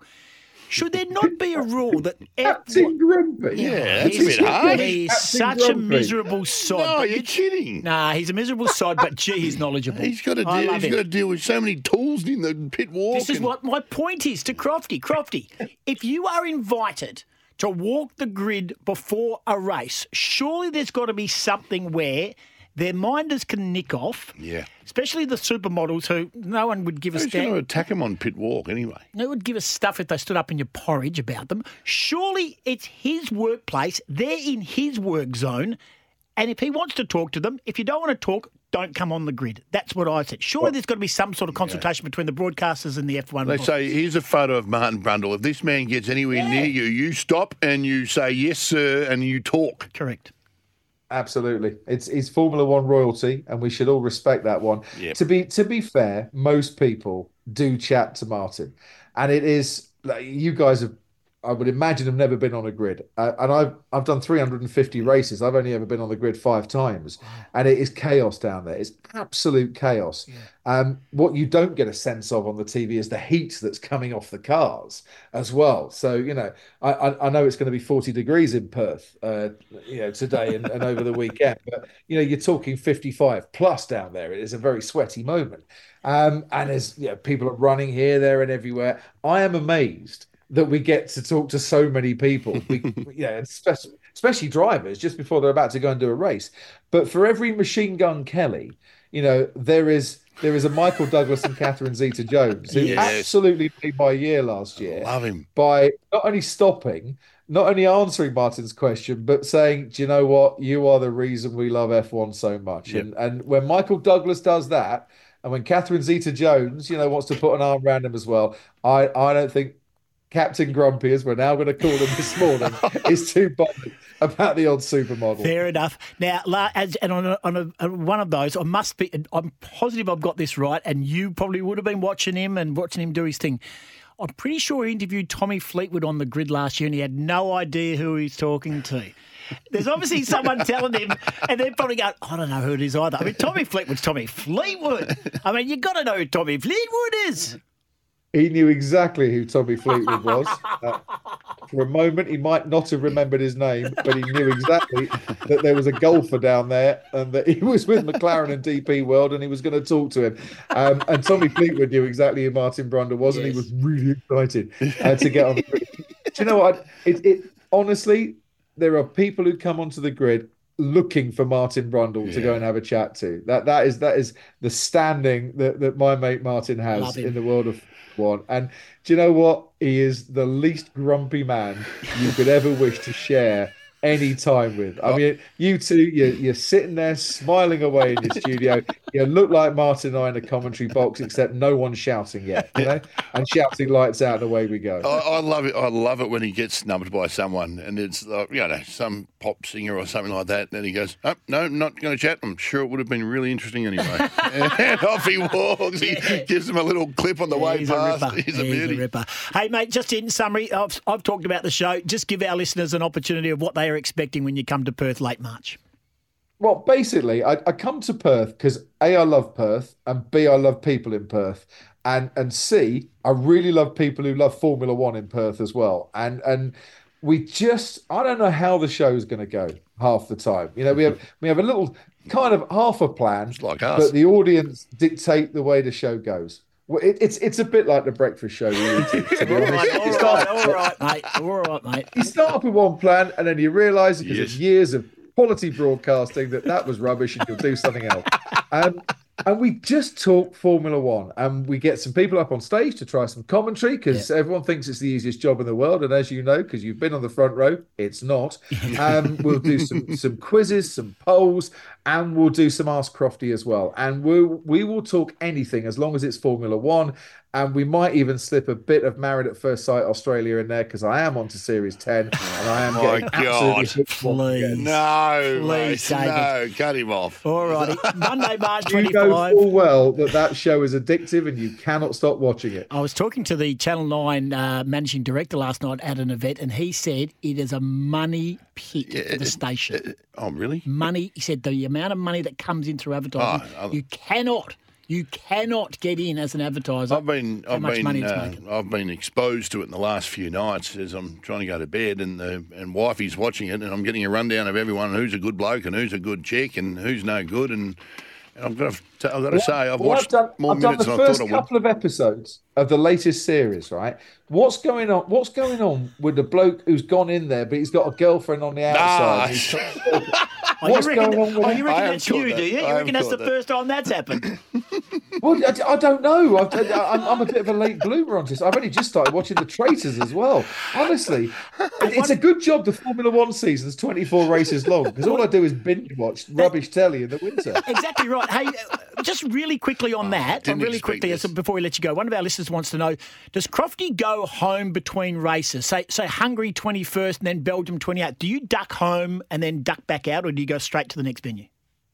Should there not be a rule that Captain Grumpy? Yeah, that's a he's, bit. He's Captain such a miserable sod. No, but you're you- kidding. Nah, he's a miserable sod, but gee, he's knowledgeable. He's got to I deal. love He's him. got to deal with so many tools in the pit walk. This is and- what my point is to Crofty. Crofty, if you are invited to walk the grid before a race, surely there's got to be something where their minders can nick off, Yeah. especially the supermodels who no one would give a Who's going to attack him on pit walk anyway? No one would give us stuff if they stood up in your porridge about them. Surely it's his workplace. They're in his work zone. And if he wants to talk to them, if you don't want to talk, don't come on the grid. That's what I said. Surely there's got to be some sort of consultation between the broadcasters and the F1. They say, here's a photo of Martin Brundle. If this man gets anywhere near you, you stop and you say, yes, sir, and you talk. Correct. Absolutely, it's it's Formula One royalty, and we should all respect that one. Yep. To be to be fair, most people do chat to Martin, and it is like you guys have. I would imagine have never been on a grid, uh, and I've I've done 350 races. I've only ever been on the grid five times, and it is chaos down there. It's absolute chaos. Um, what you don't get a sense of on the TV is the heat that's coming off the cars as well. So you know, I I, I know it's going to be 40 degrees in Perth, uh, you know, today and, and over the weekend, but you know, you're talking 55 plus down there. It is a very sweaty moment, um, and as you know, people are running here, there, and everywhere. I am amazed that we get to talk to so many people. We, yeah, especially especially drivers just before they're about to go and do a race. But for every machine gun Kelly, you know, there is there is a Michael Douglas and Catherine Zeta Jones who Yes. absolutely made my year last year Love him. by not only stopping, not only answering Martin's question, but saying, "Do you know what? You are the reason we love F1 so much." Yep. And and when Michael Douglas does that, and when Catherine Zeta Jones, you know, wants to put an arm around him as well, I I don't think Captain Grumpy, as we're now going to call him this morning, is too bothered about the odd supermodel. Fair enough. Now, as, and on, a, on a, on one of those, I must be. I'm positive I've got this right, and you probably would have been watching him and watching him do his thing. I'm pretty sure he interviewed Tommy Fleetwood on the grid last year, and he had no idea who he's talking to. There's obviously someone telling him, and they're probably going, I don't know who it is either. I mean, Tommy Fleetwood's Tommy Fleetwood. I mean, you've got to know who Tommy Fleetwood is. He knew exactly who Tommy Fleetwood was. Uh, for a moment, he might not have remembered his name, but he knew exactly that there was a golfer down there and that he was with McLaren and DP World and he was going to talk to him. Um, and Tommy Fleetwood knew exactly who Martin Brundle was and he was really excited uh, to get on. Do you know what? It, it honestly, there are people who come onto the grid looking for Martin Brundle to go and have a chat to. That that is that is the standing that, that my mate Martin has in the world of one. And do you know what? He is the least grumpy man you could ever wish to share any time with. I mean, you two, you're, you're sitting there smiling away in your studio. You look like Martin and I in a commentary box, except no one's shouting yet, you know? And shouting lights out and away we go. I, I love it. I love it when he gets snubbed by someone, and it's like, you know some pop singer or something like that. And he goes, "Oh no, not going to chat." I'm sure it would have been really interesting anyway. and off he walks. He gives him a little clip on the way He's a past. ripper. He's a He's beauty. ripper. Hey, mate, just in summary, I've, I've talked about the show. Just give our listeners an opportunity of what they are expecting when you come to Perth late March. Well, basically, I, I come to Perth because A, I love Perth, and B, I love people in Perth. And and C, I really love people who love Formula One in Perth as well. And and we just I don't know how the show is going to go half the time. You know, we have we have a little kind of half a plan, like us. but the audience dictate the way the show goes. Well, it, it's it's a bit like the breakfast show. Really, to, to be All honest. right, You all start- right, all right, mate. All right, mate. you start off with one plan and then you realise because Yes. of years of quality broadcasting that that was rubbish and you'll do something else. Um, and we just talk Formula One and we get some people up on stage to try some commentary because everyone thinks it's the easiest job in the world. And as you know, because you've been on the front row, it's not. Um, we'll do some some quizzes, some polls, and we'll do some Ask Crofty as well. And we we will talk anything as long as it's Formula One. And we might even slip a bit of Married at First Sight Australia in there because I am on to Series 10 and I am My getting absolutely God. hooked once again. No, Please, mate, save no, cut him off. All righty. Monday, March twenty five. You know full well that that show is addictive and you cannot stop watching it. I was talking to the Channel 9 uh, managing director last night at an event, and he said it is a money pit for the station. Oh, really? Money. He said the amount of money that comes in through advertising, Oh, you cannot, you cannot get in as an advertiser. I've been, how I've much been, it's uh. I've been exposed to it in the last few nights as I'm trying to go to bed, and the and wifey's watching it, and I'm getting a rundown of everyone who's a good bloke and who's a good chick and who's no good, and, and I've got to, I've got to say I've Well, watched done, more I've done minutes the than I first thought I would. couple of episodes of the latest series, right? What's going on? What's going on with the bloke who's gone in there, but he's got a girlfriend on the outside? and he's trying- you What's reckon, going on with oh, you I reckon have that's you, that. do you? You have reckon that's the that. first time that's happened? Well, I, I don't know. I, I, I'm, I'm a bit of a late bloomer on this. I've only just started watching the Traitors as well. Honestly, it's a good job the Formula One season's 24 races long because all I do is binge watch rubbish telly in the winter. exactly right. Hey, uh, just really quickly on that, didn't really quickly this. before we let you go, one of our listeners wants to know: Does Crofty go home between races? Say, say Hungary twenty first, and then Belgium twenty eight. Do you duck home and then duck back out, or do you go straight to the next venue?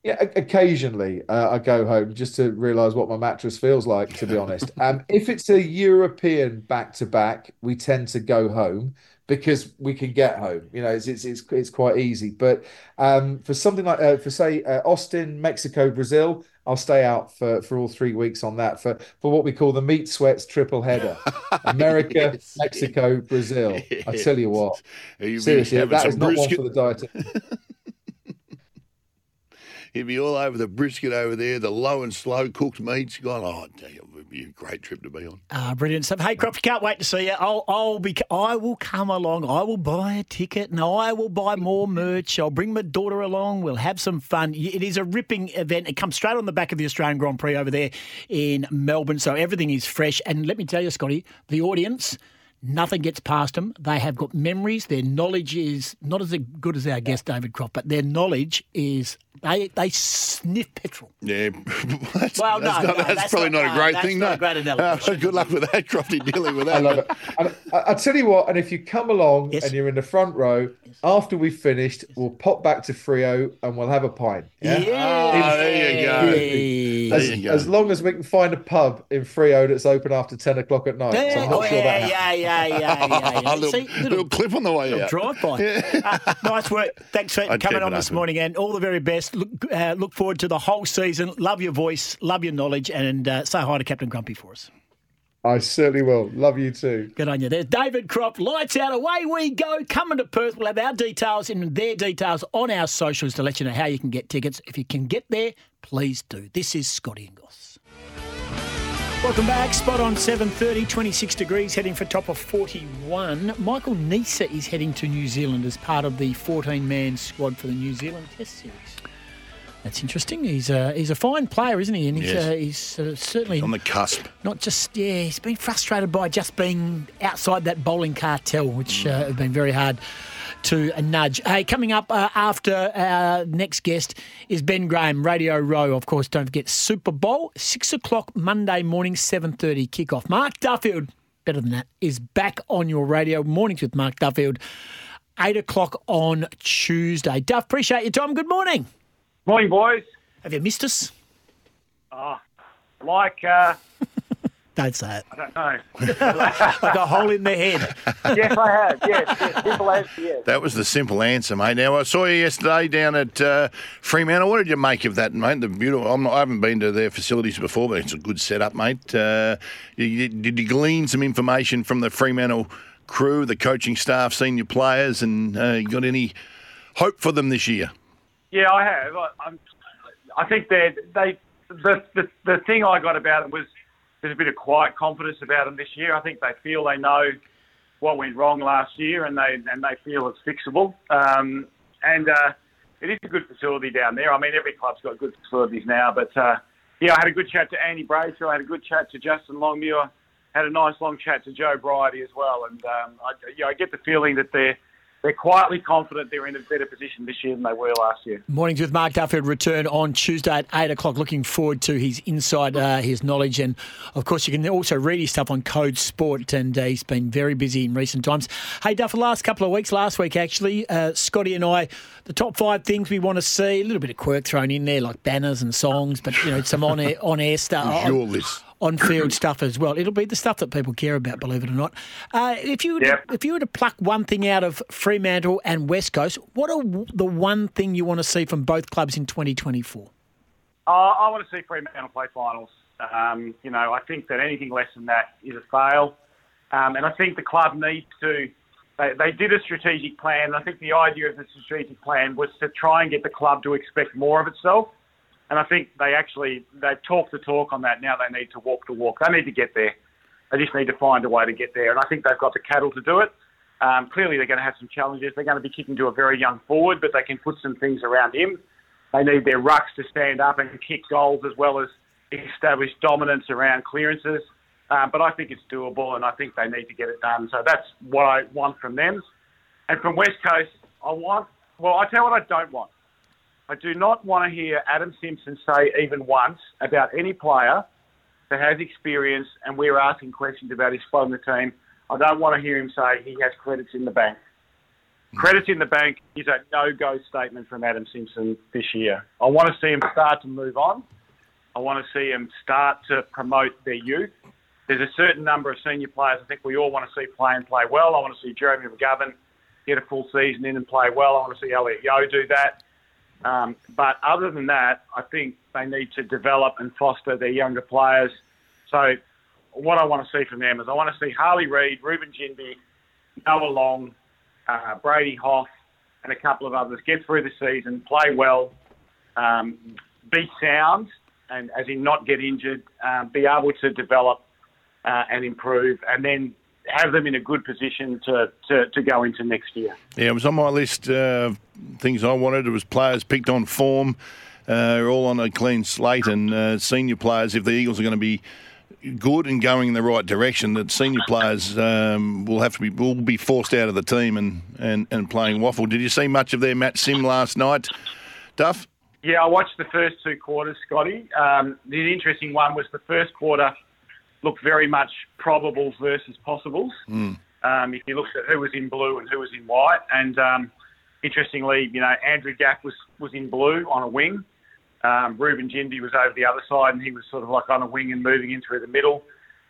Yeah, occasionally uh, I go home just to realise what my mattress feels like. To be honest, um, if it's a European back to back, we tend to go home because we can get home. You know, it's it's it's, it's quite easy. But um, for something like uh, for say uh, Austin, Mexico, Brazil, I'll stay out for, for all three weeks on that for for what we call the meat sweats triple header: America, Yes, Mexico, Brazil. I tell you what, You'll seriously, that is not one brisket. for the diet. He'd be all over the brisket over there, the low and slow cooked meats. God, oh, I tell you, It'd be a great trip to be on. Ah, brilliant stuff. Hey, Crofty, can't wait to see you. I'll, I'll be, I will come along. I will buy a ticket and I will buy more merch. I'll bring my daughter along. We'll have some fun. It is a ripping event. It comes straight on the back of the Australian Grand Prix over there in Melbourne, so everything is fresh. And let me tell you, Scotty, the audience. Nothing gets past them. They have got memories. Their knowledge is not as good as our guest David Croft, but their knowledge is they they sniff petrol. Yeah, that's, Well, that's, no, not, no, that's, that's probably not- not, a great that's thing. not no. a great analogy. Uh, good luck with that, Crofty, dealing with that. I that. love it. And I, I tell you what, and if you come along and you're in the front row, after we've finished, we'll pop back to Freo and we'll have a pint. Yeah. Ah, there you go. As, There you as long as we can find a pub in Freo that's open after 10 o'clock at night. So I'm not oh, sure that yeah, happens. yeah, yeah, yeah, yeah, yeah. Little, See, little, clip on the way little out. drive by. Uh, nice work. Thanks for I'd coming on this open. morning, and all the very best. Look, uh, look forward to the whole season. Love your voice, love your knowledge, and uh, say hi to Captain Grumpy for us. I certainly will. Love you too. Good on you. There's David Croft. Lights out. Away we go. Coming to Perth. We'll have our details and their details on our socials to let you know how you can get tickets. If you can get there, please do. This is Scotty Goss. Welcome back. Spot on 7.30, 26 degrees, heading for top of 41. Michael Neser is heading to New Zealand as part of the 14-man squad for the New Zealand Test Series. That's interesting. He's a, he's a fine player, isn't he? And he's, Yes. uh, he's uh, certainly On the cusp. not just yeah, he's been frustrated by just being outside that bowling cartel, which uh, have been very hard to uh, nudge. Hey, coming up uh, after our next guest is Ben Graham, Radio Row. Of course, don't forget Super Bowl six o'clock Monday morning, seven thirty kickoff. Mark Duffield, better than that, is back on your radio mornings with Mark Duffield. Eight o'clock on Tuesday. Duff, appreciate your time. Good morning. Morning, boys. Have you missed us? Oh, like, uh, Don't say it. I don't know. like a hole in the head. yes, I have. Yes, yes. Simple answer, yes. That was the simple answer, mate. Now I saw you yesterday down at uh, Fremantle. What did you make of that, mate? The beautiful. I'm not, I haven't been to their facilities before, but it's a good setup, mate. Uh, you, did you glean some information from the Fremantle crew, the coaching staff, senior players, and uh, you got any hope for them this year? Yeah, I have. I, I think they they the, the the thing I got about them was there's a bit of quiet confidence about them this year. I think they feel they know what went wrong last year, and they and they feel it's fixable. Um, and uh, it is a good facility down there. I mean, every club's got good facilities now, but uh, yeah, I had a good chat to Andy Brayshaw. I had a good chat to Justin Longmuir. Had a nice long chat to Joe Bridie as well, and um, I, yeah, I get the feeling that they're they're quietly confident they're in a better position this year than they were last year. Mornings with Mark Duffield return on Tuesday at 8 o'clock. Looking forward to his insight, uh, his knowledge. And of course, you can also read his stuff on Code Sport. And uh, he's been very busy in recent times. Hey, Duff, the last couple of weeks, last week actually, uh, Scotty and I, the top five things we want to see, a little bit of quirk thrown in there, like banners and songs, but, you know, some on air, on air stuff. It's your list. On field stuff as well. It'll be the stuff that people care about, believe it or not. Uh, if you were to, if you were to pluck one thing out of Fremantle and West Coast, what are the one thing you want to see from both clubs in 2024? Uh, I want to see Fremantle play finals. Um, you know, I think that anything less than that is a fail. Um, and I think the club needs to. They, they did a strategic plan. I think the idea of the strategic plan was to try and get the club to expect more of itself. And I think they actually they've talked the talk on that. Now they need to walk the walk. They need to get there. They just need to find a way to get there. And I think they've got the cattle to do it. Um, clearly, they're going to have some challenges. They're going to be kicking to a very young forward, but they can put some things around him. They need their rucks to stand up and kick goals as well as establish dominance around clearances. Um, but I think it's doable, and I think they need to get it done. So that's what I want from them. And from West Coast, I want. Well, I tell you what I don't want. I do not want to hear Adam Simpson say even once about any player that has experience and we're asking questions about his spot the team. I don't want to hear him say he has credits in the bank. Credits in the bank is a no-go statement from Adam Simpson this year. I want to see him start to move on. I want to see him start to promote their youth. There's a certain number of senior players I think we all want to see play and play well. I want to see Jeremy McGovern get a full season in and play well. I want to see Elliot Yeo do that. Um, but other than that, I think they need to develop and foster their younger players. So what I want to see from them is I want to see Harley Reid, Reuben Ginbey, Noah Long, uh, Brady Hough, and a couple of others get through the season, play well, um, be sound, and as in not get injured, um, be able to develop uh, and improve, and then have them in a good position to, to, to go into next year. Yeah, it was on my list. Uh, things I wanted. It was players picked on form, uh, all on a clean slate, and uh, senior players. If the Eagles are going to be good and going in the right direction, that senior players um, will have to be will be forced out of the team and, and, and playing waffle. Did you see much of their match sim last night, Duff? Yeah, I watched the first two quarters, Scotty. Um, the interesting one was the first quarter looked very much probables versus possibles. Mm. Um, if you looked at who was in blue and who was in white, and um, interestingly, you know, Andrew Gaff was, was in blue on a wing. Um, Reuben Ginbey was over the other side, and he was sort of like on a wing and moving in through the middle.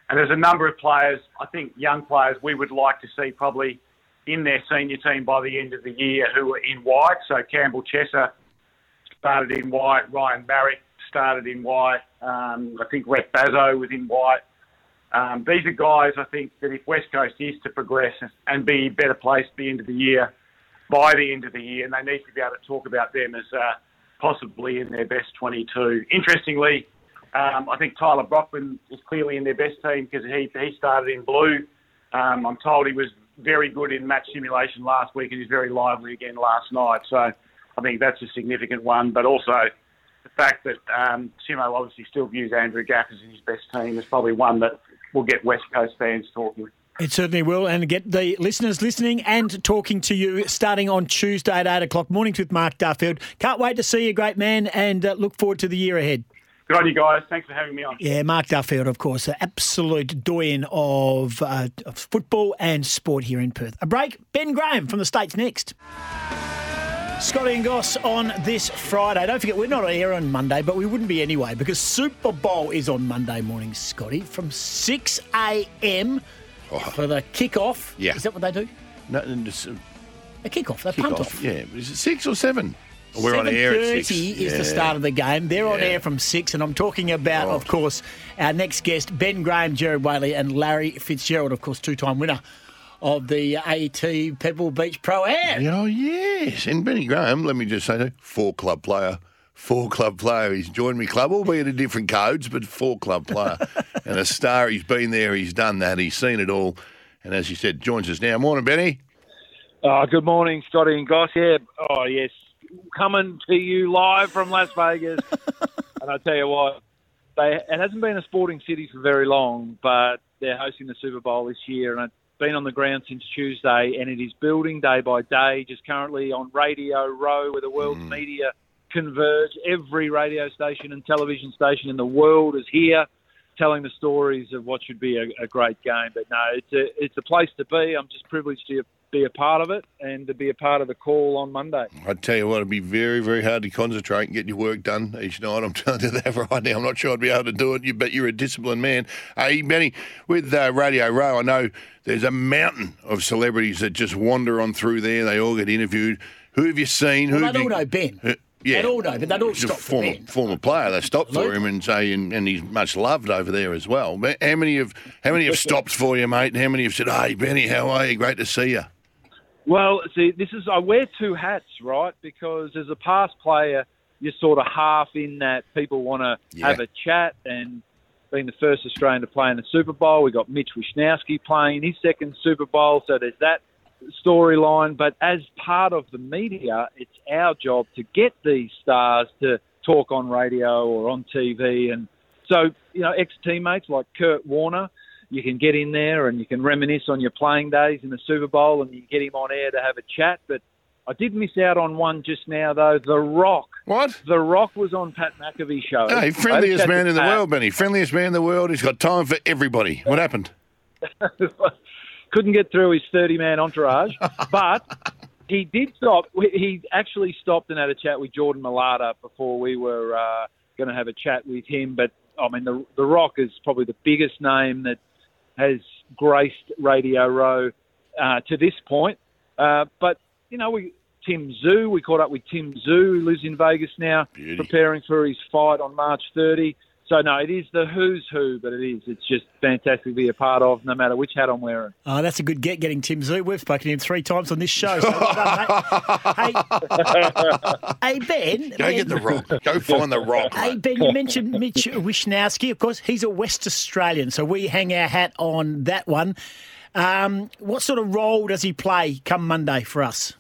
And there's a number of players, I think young players, we would like to see probably in their senior team by the end of the year who are in white. So Campbell Chesser started in white, Ryan Maric started in white, um, I think Rhett Bazzo was in white. Um, these are guys, I think, that if West Coast is to progress and be better placed at the end of the year, by the end of the year, and they need to be able to talk about them as uh, possibly in their best 22. Interestingly, um, I think Tyler Brockman is clearly in their best team because he, he started in blue. Um, I'm told he was very good in match simulation last week and he's very lively again last night. So I think that's a significant one. But also fact that um, Simo obviously still views Andrew Gaff as his best team is probably one that will get West Coast fans talking. It certainly will, and get the listeners listening and talking to you starting on Tuesday at 8 o'clock. Mornings with Mark Duffield. Can't wait to see you, great man, and uh, look forward to the year ahead. Good on you guys. Thanks for having me on. Yeah, Mark Duffield, of course, an absolute doyen of, uh, of football and sport here in Perth. A break. Ben Graham from the States next. Scotty and Goss on this Friday. Don't forget, we're not on air on Monday, but we wouldn't be anyway because Super Bowl is on Monday morning, Scotty, from 6 a.m. for the kickoff. Yeah. Is that what they do? No, just, uh, A kickoff. They kick punt off. off. Yeah, is it six or seven? We're on air at six. 7:30 is Yeah. the start of the game. They're on air from six, and I'm talking about, of course, our next guest, Ben Graham, Jared Whaley, and Larry Fitzgerald, of course, two-time winner of the AT Pebble Beach Pro Am. Oh, yes. And Benny Graham, let me just say that, four club player. Four club player. He's joined me club, albeit in different codes, but four club player. and a star. He's been there, he's done that, he's seen it all. And as you said, joins us now. Morning, Benny. Oh, good morning, Scotty and Goss. Yeah, oh yes, coming to you live from Las Vegas. and I tell you what, they it hasn't been a sporting city for very long, but they're hosting the Super Bowl this year, and I've been on the ground since Tuesday, and it is building day by day. Just currently on Radio Row, where the world's mm. media converge. Every radio station and television station in the world is here telling the stories of what should be a, a great game. But no, it's a it's a place to be. I'm just privileged to be a part of it and to be a part of the call on Monday. I tell you what, it'd be very, very hard to concentrate and get your work done each night. I'm telling you that right now. I'm not sure I'd be able to do it. You bet you're a disciplined man. Hey, Benny, with uh, Radio Row, I know there's a mountain of celebrities that just wander on through there. They all get interviewed. Who have you seen? Well, Who they have all you... know Ben. Uh, yeah. They all know, but they don't He's stop for former, Ben. former player. They stopped for him and say, and, and he's much loved over there as well. But how many have how many have stopped for you, mate? And how many have said, "Hey, Benny, how are you? Great to see you." Well, see, this is I wear two hats, right? Because as a past player, you're sort of half in that people want to Yeah. have a chat and being the first Australian to play in the Super Bowl. We got Mitch Wishnowsky playing his second Super Bowl, so there's that storyline. But as part of the media, it's our job to get these stars to talk on radio or on TV, and so you know, ex teammates like Kurt Warner. You can get in there and you can reminisce on your playing days in the Super Bowl, and you get him on air to have a chat. But I did miss out on one just now, though. The Rock. What? The Rock was on Pat McAfee's show. Hey, I had a friendliest man in the Pat. world, Benny. Friendliest man in the world. He's got time for everybody. What happened? couldn't get through his 30 man entourage, but he did stop. He actually stopped and had a chat with Jordan Mailata before we were uh, going to have a chat with him. But I mean, the, the Rock is probably the biggest name that has graced Radio Row uh, to this point. Uh, but, you know, we. Tim Tszyu, we caught up with Tim Tszyu, who lives in Vegas now, preparing for his fight on March 30. So no, it is the who's who, but it is. It's just fantastic to be a part of, no matter which hat I'm wearing. Oh, that's a good get getting Tim Tszyu. We've spoken to him three times on this show. So well done, hey, hey, Ben. Go get the rock. Go find the rock. Hey, mate. Ben, you mentioned Mitch Wishnowsky. Of course, he's a West Australian, so we hang our hat on that one. Um, what sort of role does he play come Monday for us?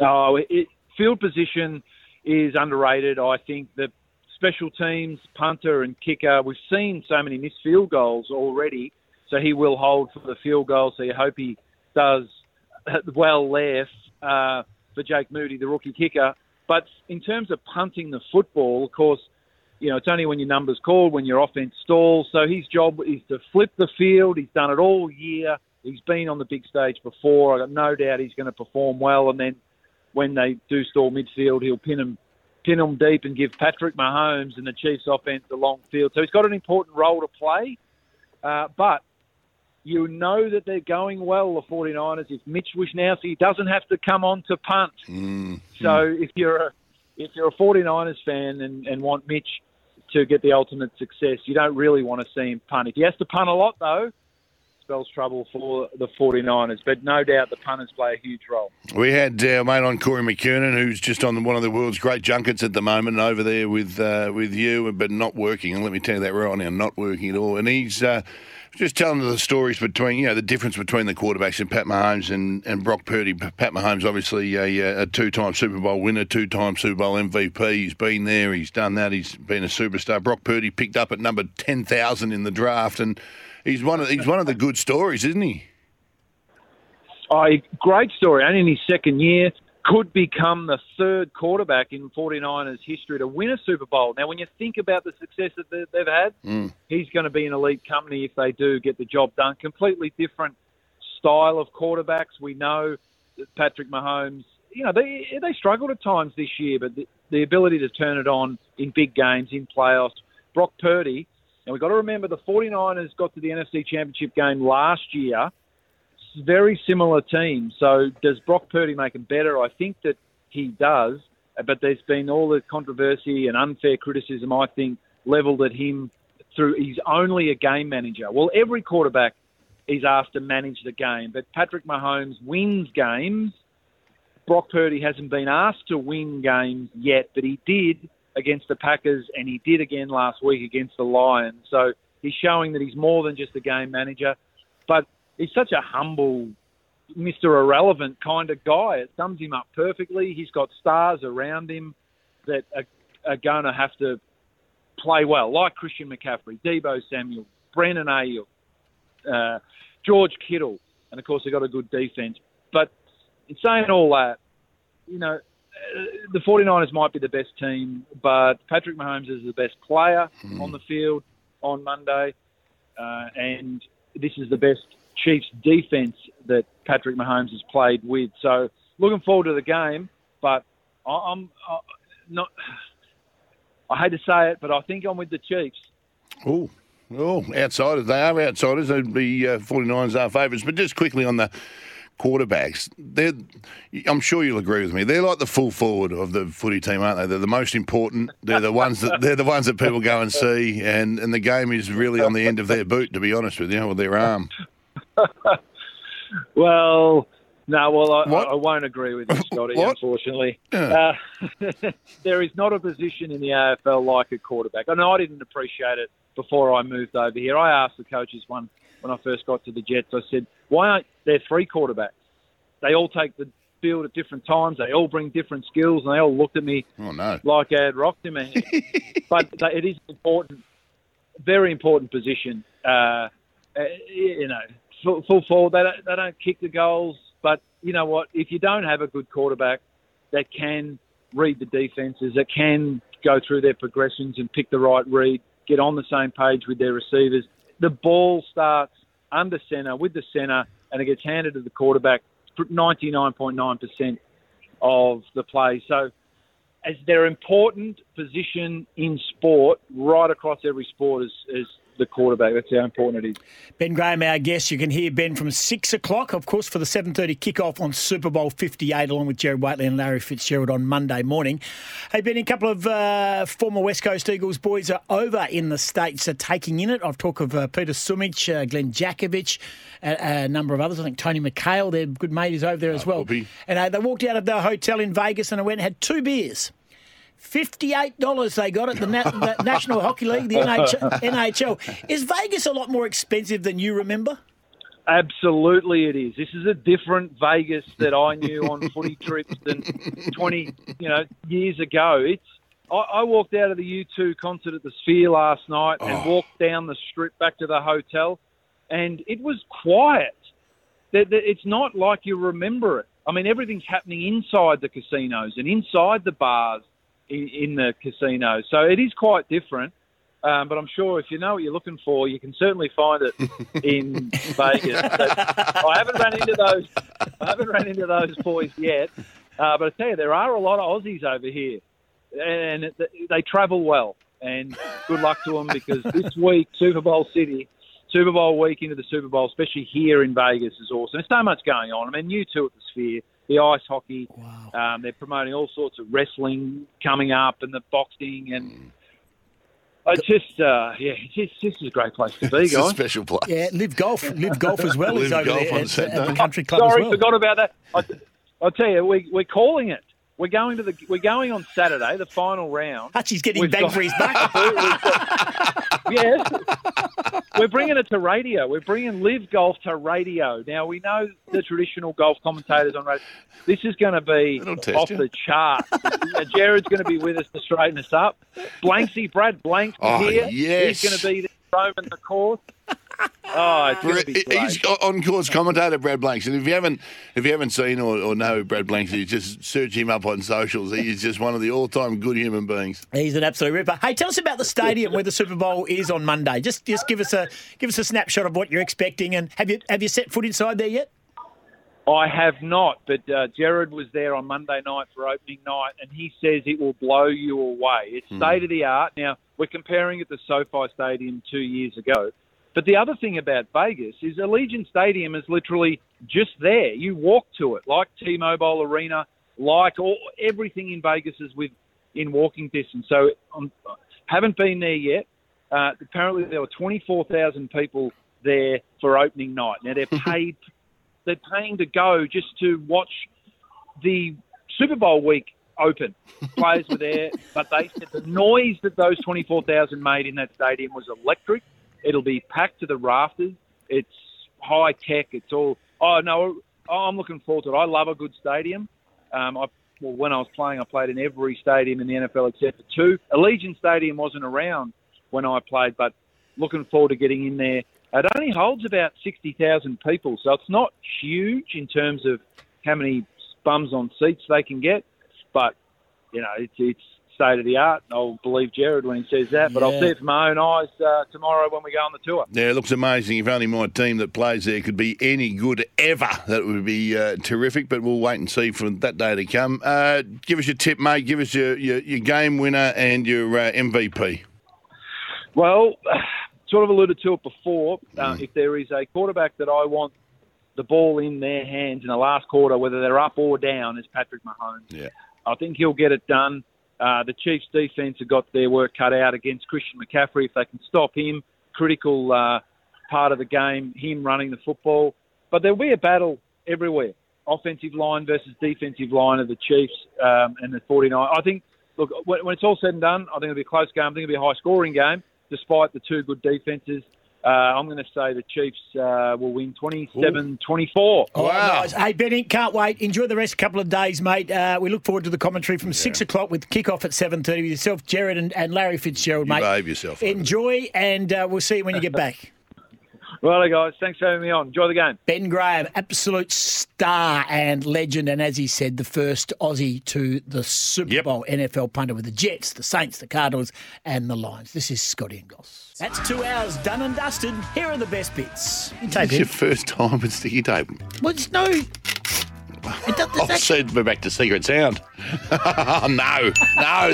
Oh, it, field position is underrated. I think the special teams, punter and kicker, we've seen so many missed field goals already, so he will hold for the field goal. So you hope he does well there uh, for Jake Moody, the rookie kicker. But in terms of punting the football, of course, you know, it's only when your number's called, when your offense stalls. So his job is to flip the field. He's done it all year. He's been on the big stage before. I've got no doubt he's going to perform well. And then when they do stall midfield, he'll pin them, pin them deep and give Patrick Mahomes and the Chiefs offense the long field. So he's got an important role to play. Uh, but you know that they're going well, the 49ers, if Mitch Wishnowsky doesn't have to come on to punt. Mm. So if you're a if you're a 49ers fan and, and want Mitch to get the ultimate success, you don't really want to see him punt. If he has to punt a lot, though, spells trouble for the 49ers. But no doubt the punters play a huge role. We had uh, mate on Corey McKernan, who's just on one of the world's great junkets at the moment, over there with uh, with you, but not working. And let me tell you that right now, not working at all. And he's uh, just telling the stories between, you know, the difference between the quarterbacks and Pat Mahomes and, and Brock Purdy. Pat Mahomes, obviously a, a two-time Super Bowl winner, two-time Super Bowl MVP. He's been there, he's done that, he's been a superstar. Brock Purdy picked up at number ten thousand in the draft, and he's one of he's one of the good stories, isn't he? Oh, great story. And in his second year, could become the third quarterback in 49ers history to win a Super Bowl. Now, when you think about the success that they- they've had, Mm. he's going to be an elite company if they do get the job done. Completely different style of quarterbacks. We know that Patrick Mahomes, you know, they they struggled at times this year, but the, the ability to turn it on in big games, in playoffs. Brock Purdy, and we've got to remember the 49ers got to the NFC Championship game last year. It's a very similar team. So does Brock Purdy make them better? I think that he does, but there's been all the controversy and unfair criticism, I think, levelled at him through he's only a game manager. Well, every quarterback is asked to manage the game, but Patrick Mahomes wins games. Brock Purdy hasn't been asked to win games yet, but he did against the Packers and he did again last week against the Lions. So he's showing that he's more than just a game manager, but he's such a humble, Mr. Irrelevant kind of guy. It sums him up perfectly. He's got stars around him that are, are going to have to play well, like Christian McCaffrey, Deebo Samuel, Brandon Aiyuk, uh, George Kittle, and of course they've got a good defense. But in saying all that, you know, the 49ers might be the best team, but Patrick Mahomes is the best player on the field on Monday, uh, and this is the best Chiefs defense that Patrick Mahomes has played with. So looking forward to the game, but I- I'm uh, not. I hate to say it, but I think I'm with the Chiefs. Oh, oh, outsiders. They are outsiders. They'd be uh, 49ers are favourites. But just quickly on the quarterbacks, they're, I'm sure you'll agree with me. They're like the full forward of the footy team, aren't they? They're the most important. They're the ones that they're the ones that people go and see, and, and the game is really on the end of their boot, to be honest with you, or their arm. Well, no, well, I, I won't agree with you, Scotty, unfortunately. Uh, there is not a position in the AFL like a quarterback. I know I didn't appreciate it before I moved over here. I asked the coaches one when I first got to the Jets, I said, why aren't there three quarterbacks? They all take the field at different times. They all bring different skills, and they all looked at me Oh no! like I had rocked in but it is important, very important position. Uh, uh, you know, full, full forward. They don't, they don't kick the goals, but you know what? If you don't have a good quarterback that can read the defenses, that can go through their progressions and pick the right read, get on the same page with their receivers, the ball starts under center with the center, and it gets handed to the quarterback 99.9% of the play. So as their important position in sport, right across every sport, as, as the quarterback. That's how important it is. Ben Graham, our guest. You can hear Ben from six o'clock, of course, for the seven thirty kickoff on Super Bowl Fifty Eight, along with Jared Waitley and Larry Fitzgerald on Monday morning. Hey, Ben, a couple of uh, former West Coast Eagles boys are over in the states, are taking in it. I've talked of uh, Peter Sumich, uh, Glen Jakovich, a, a number of others. I think Tony McHale, their good mate, is over there as well. And uh, they walked out of the hotel in Vegas and I went and had two beers. Fifty-eight dollars they got at the, Na- the National Hockey League, the NH- NHL. Is Vegas a lot more expensive than you remember? Absolutely, it is. This is a different Vegas that I knew on footy trips than twenty, you know, years ago. It's. I, I walked out of the U2 concert at the Sphere last night and Oh. walked down the strip back to the hotel, and it was quiet. There- there- It's not like you remember it. I mean, everything's happening inside the casinos and inside the bars in, in the casino. so it is quite different. Um, but I'm sure if you know what you're looking for, you can certainly find it in Vegas. But I haven't run into those. I haven't run into those boys yet. Uh, but I tell you, there are a lot of Aussies over here, and they travel well. And good luck to them because this week, Super Bowl City, Super Bowl week into the Super Bowl, especially here in Vegas, is awesome. There's so much going on. I mean, U2 at the Sphere, the ice hockey. Um, they're promoting all sorts of wrestling coming up, and the boxing, and I just, uh, yeah, it's just, this is a great place to be, It's a special place. Yeah, live golf, live golf as well is Live over Golf there on at, at Saturday. the country club Sorry, as well. forgot about that. I, I'll tell you, we, we're calling it. We're going to the. We're going on Saturday, the final round. Hutchie's getting We've bang got- for his buck. yes, we're bringing it to radio. We're bringing live golf to radio. Now we know the traditional golf commentators on radio. This is going to be off you. the chart. Jared's going to be with us to straighten us up. Blanksy, Brad Blanks Oh, here. yes. He's going to be roaming the course. Oh, it's going to be great. He's on course commentator Brad Blanks, and if you haven't if you haven't seen or, or know Brad Blanks, is, just search him up on socials. He is just one of the all time good human beings. He's an absolute ripper. Hey, tell us about the stadium where the Super Bowl is on Monday. Just just give us a give us a snapshot of what you're expecting, and have you have you set foot inside there yet? I have not, but uh, Jared was there on Monday night for opening night, and he says it will blow you away. It's Hmm. state of the art. Now we're comparing it to SoFi Stadium two years ago, but the other thing about Vegas is Allegiant Stadium is literally just there. You walk to it, like T-Mobile Arena, like all everything in Vegas is within walking distance. So I haven't been there yet. Uh, apparently, there were 24,000 people there for opening night. Now they're paid they're paying to go just to watch the Super Bowl week open. Players were there, but they said the noise that those 24,000 made in that stadium was electric. It'll be packed to the rafters. It's high tech. It's all. Oh no, I'm looking forward to it. I love a good stadium. Um, I, well, when I was playing, I played in every stadium in the NFL except for two. Allegiant Stadium wasn't around when I played, but looking forward to getting in there. It only holds about 60,000 people, so it's not huge in terms of how many bums on seats they can get. But, you know, it's, it's state of the art. I'll believe Jared when he says that, but I'll see it from my own eyes uh, tomorrow when we go on the tour. Yeah, it looks amazing. If only my team that plays there could be any good ever, that would be uh, terrific. But we'll wait and see for that day to come. Uh, give us your tip, mate. Give us your, your, your game winner and your uh, MVP. Well, sort of alluded to it before. Uh, if there is a quarterback that I want the ball in their hands in the last quarter, whether they're up or down, is Patrick Mahomes. Yeah. I think he'll get it done. Uh, the Chiefs' defense have got their work cut out against Christian McCaffrey. If they can stop him, critical uh, part of the game, him running the football. But there'll be a battle everywhere. Offensive line versus defensive line of the Chiefs um, and the 49. I think, look, when, when it's all said and done, I think it'll be a close game. I think it'll be a high scoring game, despite the two good defenses. Uh, I'm going to say the Chiefs uh, will win 27 24. Oh, nice. Hey, Benny, can't wait. Enjoy the rest couple of days, mate. Uh, we look forward to the commentary from six o'clock with kickoff at seven thirty with yourself, Jared, and, and Larry Fitzgerald, You mate. behave yourself. Enjoy, and uh, we'll see you when you get back. Righto, guys. Thanks for having me on. Enjoy the game. Ben Graham, absolute star and legend, and as he said, the first Aussie to the Super Bowl NFL punter with the Jets, the Saints, the Cardinals, and the Lions. This is Scotty and That's two hours done and dusted. Here are the best bits. You tape It's it. your first time with sticky tape. Well, it's no. I'll send me back to Secret Sound. no, no,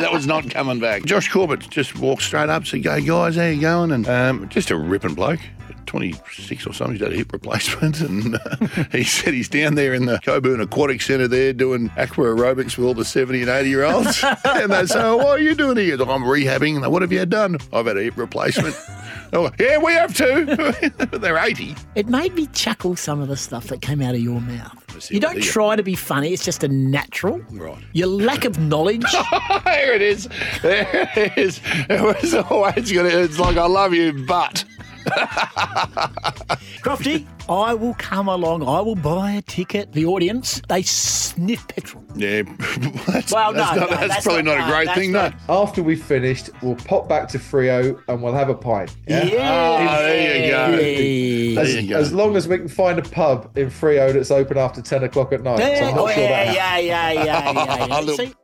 that was not coming back. Josh Corbett just walked straight up, said, "Go guys, how you going?" And um, just a ripping bloke. 26 or something, he's had a hip replacement, and uh, he said he's down there in the Cockburn Aquatic Centre there doing aqua aerobics with all the 70 and 80 year olds. and they say, oh, What are you doing here? He goes, I'm rehabbing. And they, What have you done? I've had a hip replacement. oh, yeah, we have too. They're 80. It made me chuckle some of the stuff that came out of your mouth. You don't try to be funny, it's just a natural. Right. Your lack of knowledge. there it is. There it is. It was always going to, it's like, I love you, but. Crofty, I will come along. I will buy a ticket. The audience, they sniff petrol. Yeah, that's, Well, no, that's, not, no, that's, that's probably not- not, a great thing, not- no. After we've finished, we'll pop back to Freo and we'll have a pint. Yeah. Ah, there you go. As, There you go. as long as we can find a pub in Freo that's open after 10 o'clock at night. So I'm not oh, sure yeah, that yeah, yeah, yeah, yeah, yeah. Look, See,